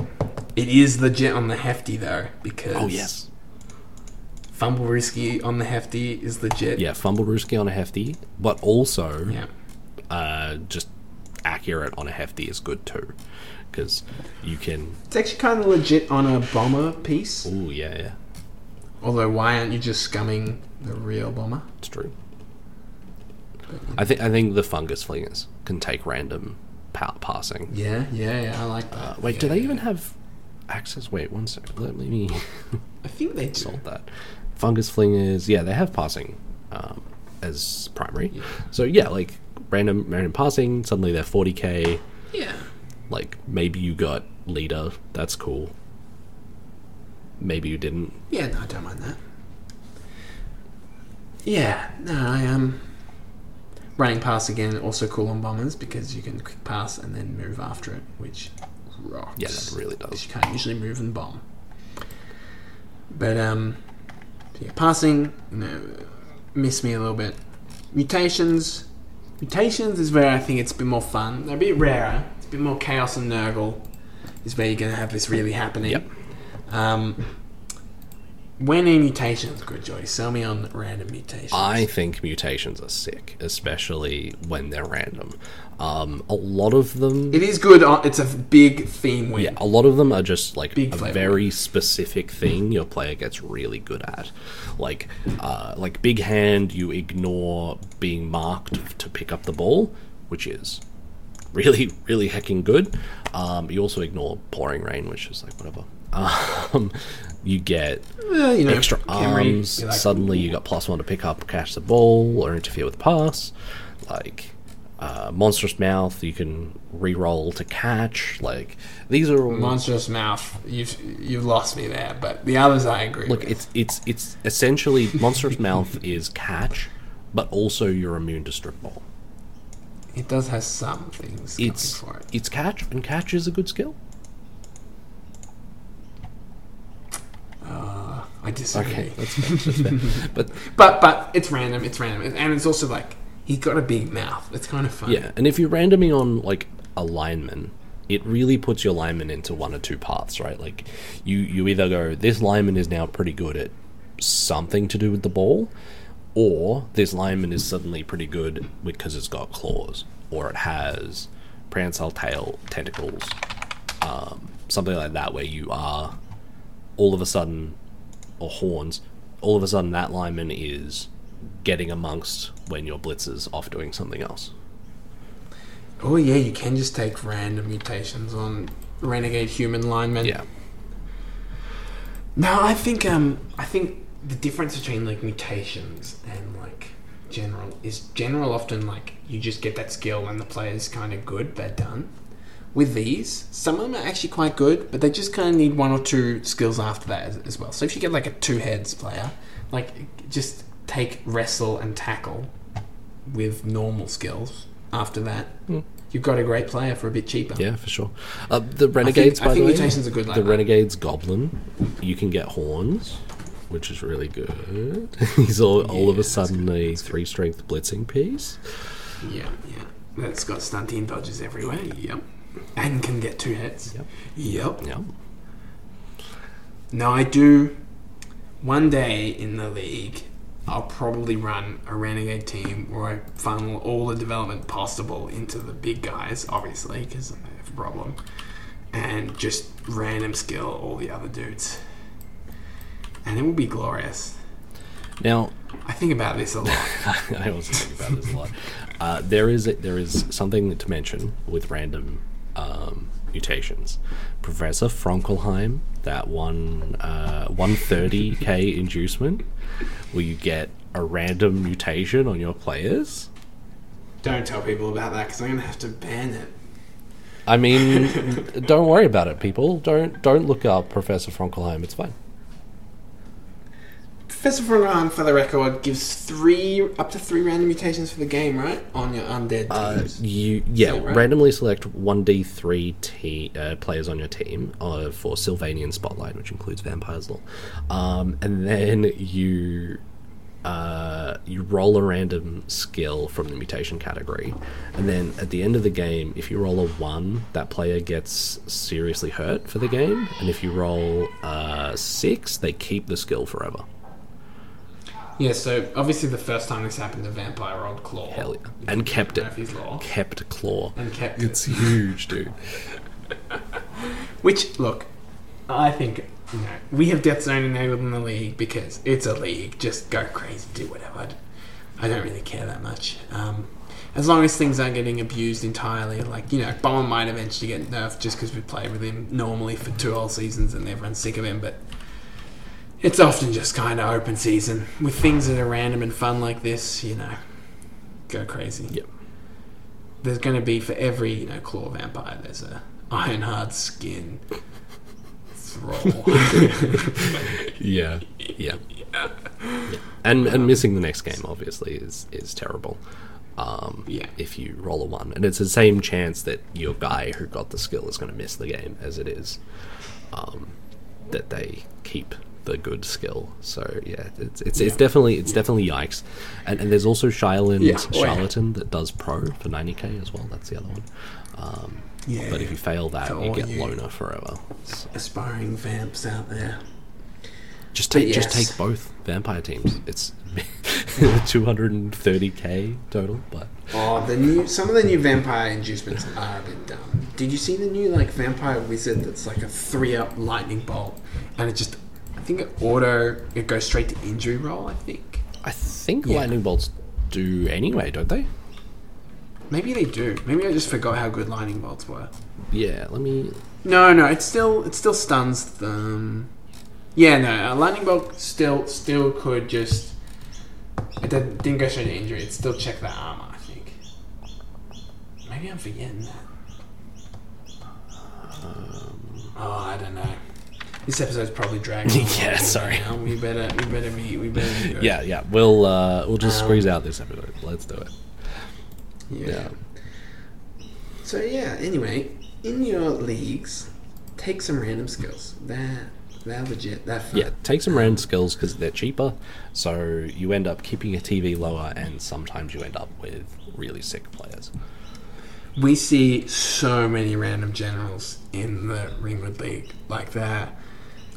it is legit on the hefty though because Oh yes. Fumble Rooski on the hefty is legit. Yeah, Fumble Rooski on a hefty, but also Yeah. uh, just accurate on a hefty is good too, because you can. It's actually kind of legit on a bomber piece. Oh yeah, yeah, Although, why aren't you just scumming the real bomber? it's true. I think I think the fungus flingers can take random pa- passing. Yeah, yeah, yeah. I like that. Uh, wait, do they yeah. even have access? Wait, one second. Let me I think they *laughs* do. sort that. Fungus flingers, yeah, they have passing um, as primary. Yeah. So yeah, like random random passing. Suddenly they're forty k. Yeah. Like maybe you got leader. That's cool. Maybe you didn't. Yeah, no, I don't mind that. Yeah, no, I um running pass again also cool on bombers because you can quick pass and then move after it, which rocks. Yeah, that really does. You can't usually move and bomb. But um, yeah, passing, you know, miss me a little bit. Mutations, mutations is where I think it's a bit more fun. They're a bit rarer. It's a bit more chaos and Nurgle. Is where you're gonna have this really happening. Yep. Um, when are mutations good, Joy? Sell me on random mutations. I think mutations are sick, especially when they're random. Um, a lot of them. it is good. On, it's a big theme win. Yeah, a lot of them are just like Big a very specific thing your player gets really good at. Like, uh, like big hand, you ignore being marked to pick up the ball, which is really, really hecking good. Um, you also ignore pouring rain, which is like whatever. *laughs* Um, you get Uh, you know, extra arms. you like- Suddenly, you got plus one to pick up, catch the ball, or interfere with the pass. Like uh, monstrous mouth, you can re-roll to catch. Like these are all monstrous mouth. You've you've lost me there, but the others I agree. look. with. It's it's it's essentially monstrous mouth *laughs* is catch, but also you're immune to strip ball. it does have some things It's for it. it's catch, and catch is a good skill. Uh, I disagree. Okay, that's fair. That's fair. *laughs* But But but it's random. It's random, and it's also like he's got a big mouth. It's kind of fun. Yeah, and if you're randoming on like a lineman, it really puts your lineman into one or two paths, right? Like you you either go this lineman is now pretty good at something to do with the ball, or this lineman is suddenly pretty good because it's got claws, or it has prehensile tail tentacles, um, something like that, where you are all of a sudden, or horns, all of a sudden that lineman is getting amongst when your blitzer's off doing something else. Oh yeah, you can just take random mutations on renegade human linemen. Yeah. No, I think um, I think the difference between like mutations and like general is general often like you just get that skill and the player's kind of good, they're done. With these, some of them are actually quite good, but they just kind of need one or two skills after that as, as well. So if you get like a two heads player, like just take wrestle and tackle with normal skills after that. You've got a great player for a bit cheaper. Yeah, for sure. Uh, the renegades, I by think the way, mutations are good like the that. renegades goblin, you can get horns, which is really good. *laughs* He's all, all of a sudden a that's good. three strength blitzing piece. Yeah, yeah. That's got stunting dodges everywhere. Yep. And can get two hits. Yep. Yep. Yeah. No, I do. One day in the league, I'll probably run a renegade team where I funnel all the development possible into the big guys, obviously, because I have a problem, and just random skill all the other dudes. And it will be glorious. Now, I think about this a lot. *laughs* I also think about this a lot. Uh, there is there is something to mention with random um, mutations. Professor Fronkelheim, that one uh, 130k *laughs* inducement, where you get a random mutation on your players. Don't tell people about that because I'm going to have to ban it. I mean, *laughs* don't worry about it, people. Don't don't look up Professor Fronkelheim. It's fine. Professor Fronkelheim, for the record, gives three up to three random mutations for the game, right? On your undead Uh, teams. you yeah, that right? randomly select one d three te- uh, players on your team uh, for Sylvanian Spotlight, which includes Vampires Law, um, and then you uh, you roll a random skill from the mutation category, and then at the end of the game, if you roll a one, that player gets seriously hurt for the game, and if you roll uh, six, they keep the skill forever. Yeah, so obviously the first time this happened, the vampire rolled claw. Hell yeah, and kept it. Murphy's Law. Kept claw. And kept It's it. huge, dude. *laughs* Which, look, I think, you know, we have Death Zone enabled in the league because it's a league. Just go crazy, do whatever. I d- I don't really care that much. Um, as long as things aren't getting abused entirely, like, you know, Bomber might eventually get nerfed just because we play with him normally for two whole seasons and everyone's sick of him, but it's often just kind of open season. With things that are random and fun like this, you know, go crazy. Yep. There's going to be, for every, you know, claw vampire, there's a Ironhard skin thrall. *laughs* Yeah, yeah, yeah. And and missing the next game obviously is is terrible. Um, Yeah. If you roll a one, and it's the same chance that your guy who got the skill is going to miss the game as it is um, that they keep the good skill. So yeah, it's it's, it's definitely it's definitely yikes. And, and there's also Yeah. Oh. Charlatan that does pro for 90k as well. That's the other one. Um, Yeah, but if you fail that, you get you- loner forever. So aspiring vamps out there. just take just take both vampire teams. It's *laughs* 230k total, but Oh, the new some of the new vampire inducements are a bit dumb. Did you see the new like vampire wizard that's like a three up lightning bolt, and it just think it auto it goes straight to injury roll. I think I think Yeah. lightning bolts do anyway, don't they? maybe they do. Maybe I just forgot how good lightning bolts were. Yeah, let me. No, no, it still it still stuns them. Yeah, no, a lightning bolt still still could just. It didn't, didn't go straight to injury. It still checked the armor. I think. Maybe I'm forgetting that. Um, oh, I don't know. This episode's probably dragging. on *laughs* Yeah, sorry. now. We better we better be we better *laughs* be good. Yeah, yeah. We'll uh, we'll just Um, squeeze out this episode. Let's do it. yeah. So yeah. Anyway, in your leagues, take some random skills. They're they're legit. They're fun. Yeah, take some random skills because they're cheaper. So you end up keeping your TV lower, and sometimes you end up with really sick players. we see so many random generals in the Ringwood League like that.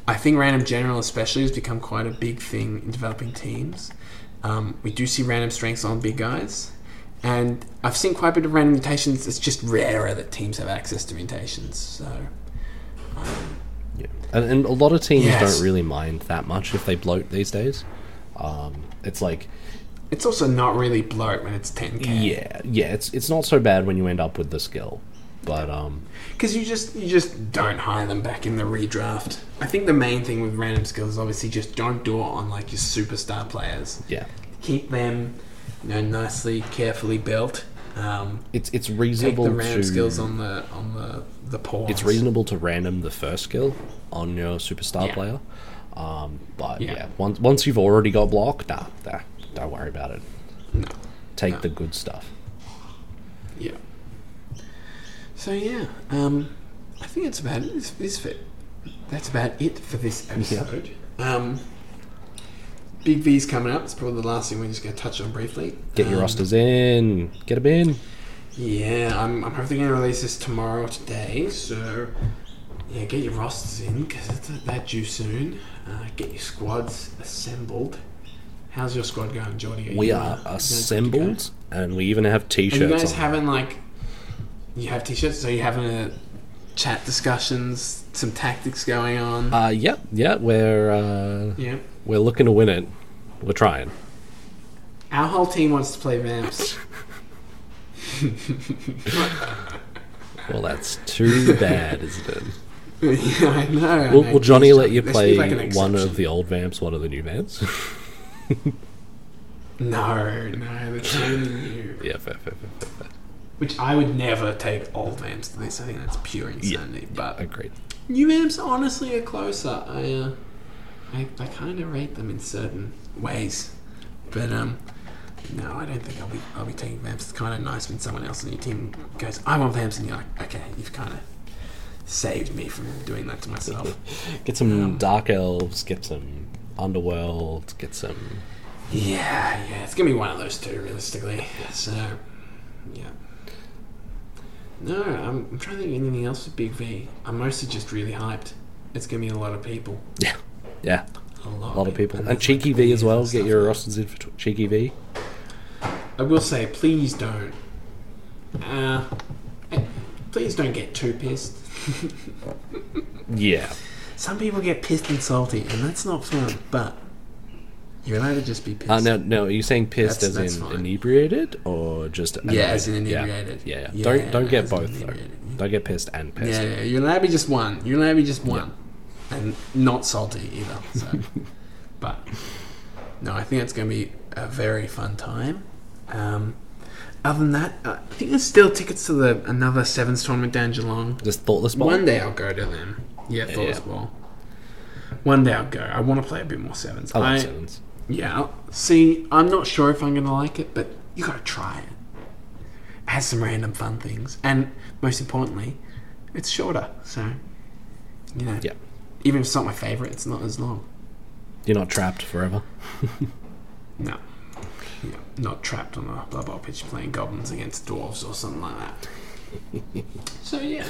I think random general especially has become quite a big thing in developing teams. Um, we do see random strengths on big guys, and I've seen quite a bit of random mutations. It's just rarer that teams have access to mutations. So Yeah, and, and a lot of teams Yes. don't really mind that much if they bloat these days. Um, it's like It's also not really bloat when it's 10k. yeah, yeah. It's it's not so bad when you end up with the skill, but um, Because you just you just don't hire them back in the redraft. I think the main thing with random skills is obviously just don't do it on like your superstar players. yeah, Keep them, you know, nicely, carefully built. Um, it's it's take reasonable the random to skills on the on the the pawns. it's reasonable to random the first skill on your superstar Yeah. player. Um, but yeah. Yeah. once once you've already got blocked, nah, nah, don't worry about it. No. Take No. the good stuff. Yeah. So yeah, um, I think that's about it. This, this fit. That's about it for this episode. Um, Big V's coming up. It's probably the last thing we're just going to touch on briefly. Get your Um, rosters in. Get them in. Yeah, I'm, I'm to release this tomorrow or today. So yeah, get your rosters in because it's that due soon. Uh, get your squads assembled. How's your squad going, Geordie? We are you guys good to go? assembled, and we even have t-shirts. you guys on. having like you have t-shirts? So you having a chat discussions, some tactics going on? Uh, yeah, yeah, we're uh, yeah. we're looking to win it. We're trying. Our whole team wants to play Vamps. Well, that's too bad, isn't it? yeah, I know. Will, will Johnny let you play like one of the old vamps, one of the new vamps? *laughs* No, no, that's only you. yeah, fair, fair, fair, fair, fair. Which I would never take old Vamps to this. I think that's pure insanity. But Agreed. new Vamps honestly are closer. I, uh, I, I kind of rate them in certain ways. But um, no, I don't think I'll be I'll be taking Vamps. It's kind of nice when someone else on your team goes, "I want Vamps," and you're like, "Okay, you've kind of saved me from doing that to myself." *laughs* Get some Um, dark elves. Get some underworld. Get some. yeah, yeah, it's gonna be one of those two, realistically. So, yeah. No, I'm, I'm trying to think of anything else with Big V. I'm mostly just really hyped. It's gonna be a lot of people. Yeah, yeah. A lot, A lot of people, and there's, cheeky like, V as well. Get your rosters in for t- cheeky V. I will say, please don't. Uh, please don't get too pissed. *laughs* Yeah, Some people get pissed and salty, and that's not fun. But you're allowed to just be pissed. Uh, now, now, are you saying pissed That's- as that's in fine. inebriated or just Yeah, as in inebriated. Yeah, yeah. Yeah, don't don't get as in both though. inebriated. Don't get pissed and pissed. yeah, yeah, you're allowed to be just one. You're allowed to be just one, and not salty either. So, *laughs* but no, I think it's going to be a very fun time. Um, other than that, uh, I think there's still tickets to the another sevens tournament down Geelong. Just thoughtless ball. One day I'll go to them. Yeah, thoughtless yeah. ball. One day I'll go. I want to play a bit more sevens. I like I- sevens. Yeah. See, I'm not sure if I'm going to like it, but you got to try it. It has some random fun things, and most importantly, it's shorter. So, you know, Yeah, even if it's not my favorite, it's not as long. you're not trapped forever. *laughs* No. Yeah, not trapped on a blah blah pitch playing goblins against dwarves or something like that. *laughs* so yeah.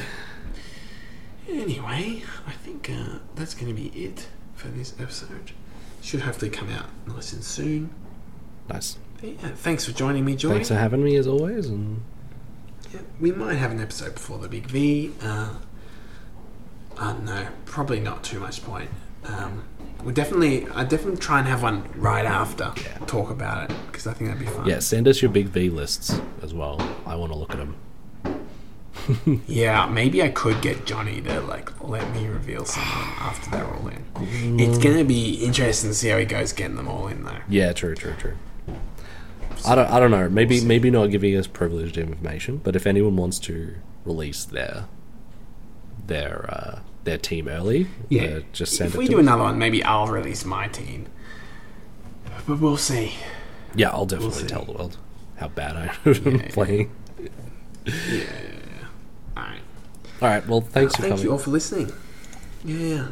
Anyway, I think uh, that's going to be it for this episode. Should hopefully come out nice and soon. Nice. But yeah, thanks for joining me, Jordan. Thanks for having me as always, and Yeah, we might have an episode before the big V. Uh, uh, no, probably not too much point. Um, we definitely, I definitely try and have one right after. Yeah. Talk about it because I think that'd be fun. yeah, send us your big V lists as well. I want to look at them. *laughs* Yeah, maybe I could get Johnny to like let me reveal someone after they're all in. It's gonna be interesting to see how he goes getting them all in though. Yeah, true, true, true. I don't, I don't know. Maybe, maybe not giving us privileged information, but if anyone wants to release their, their, uh, their team early, uh, just send if it we do another one, maybe I'll release my team. But we'll see. Yeah, I'll definitely see. tell the world how bad I'm *laughs* yeah. playing. Yeah. Alright. All right. Well, thanks for Thank coming. you all for listening. Yeah,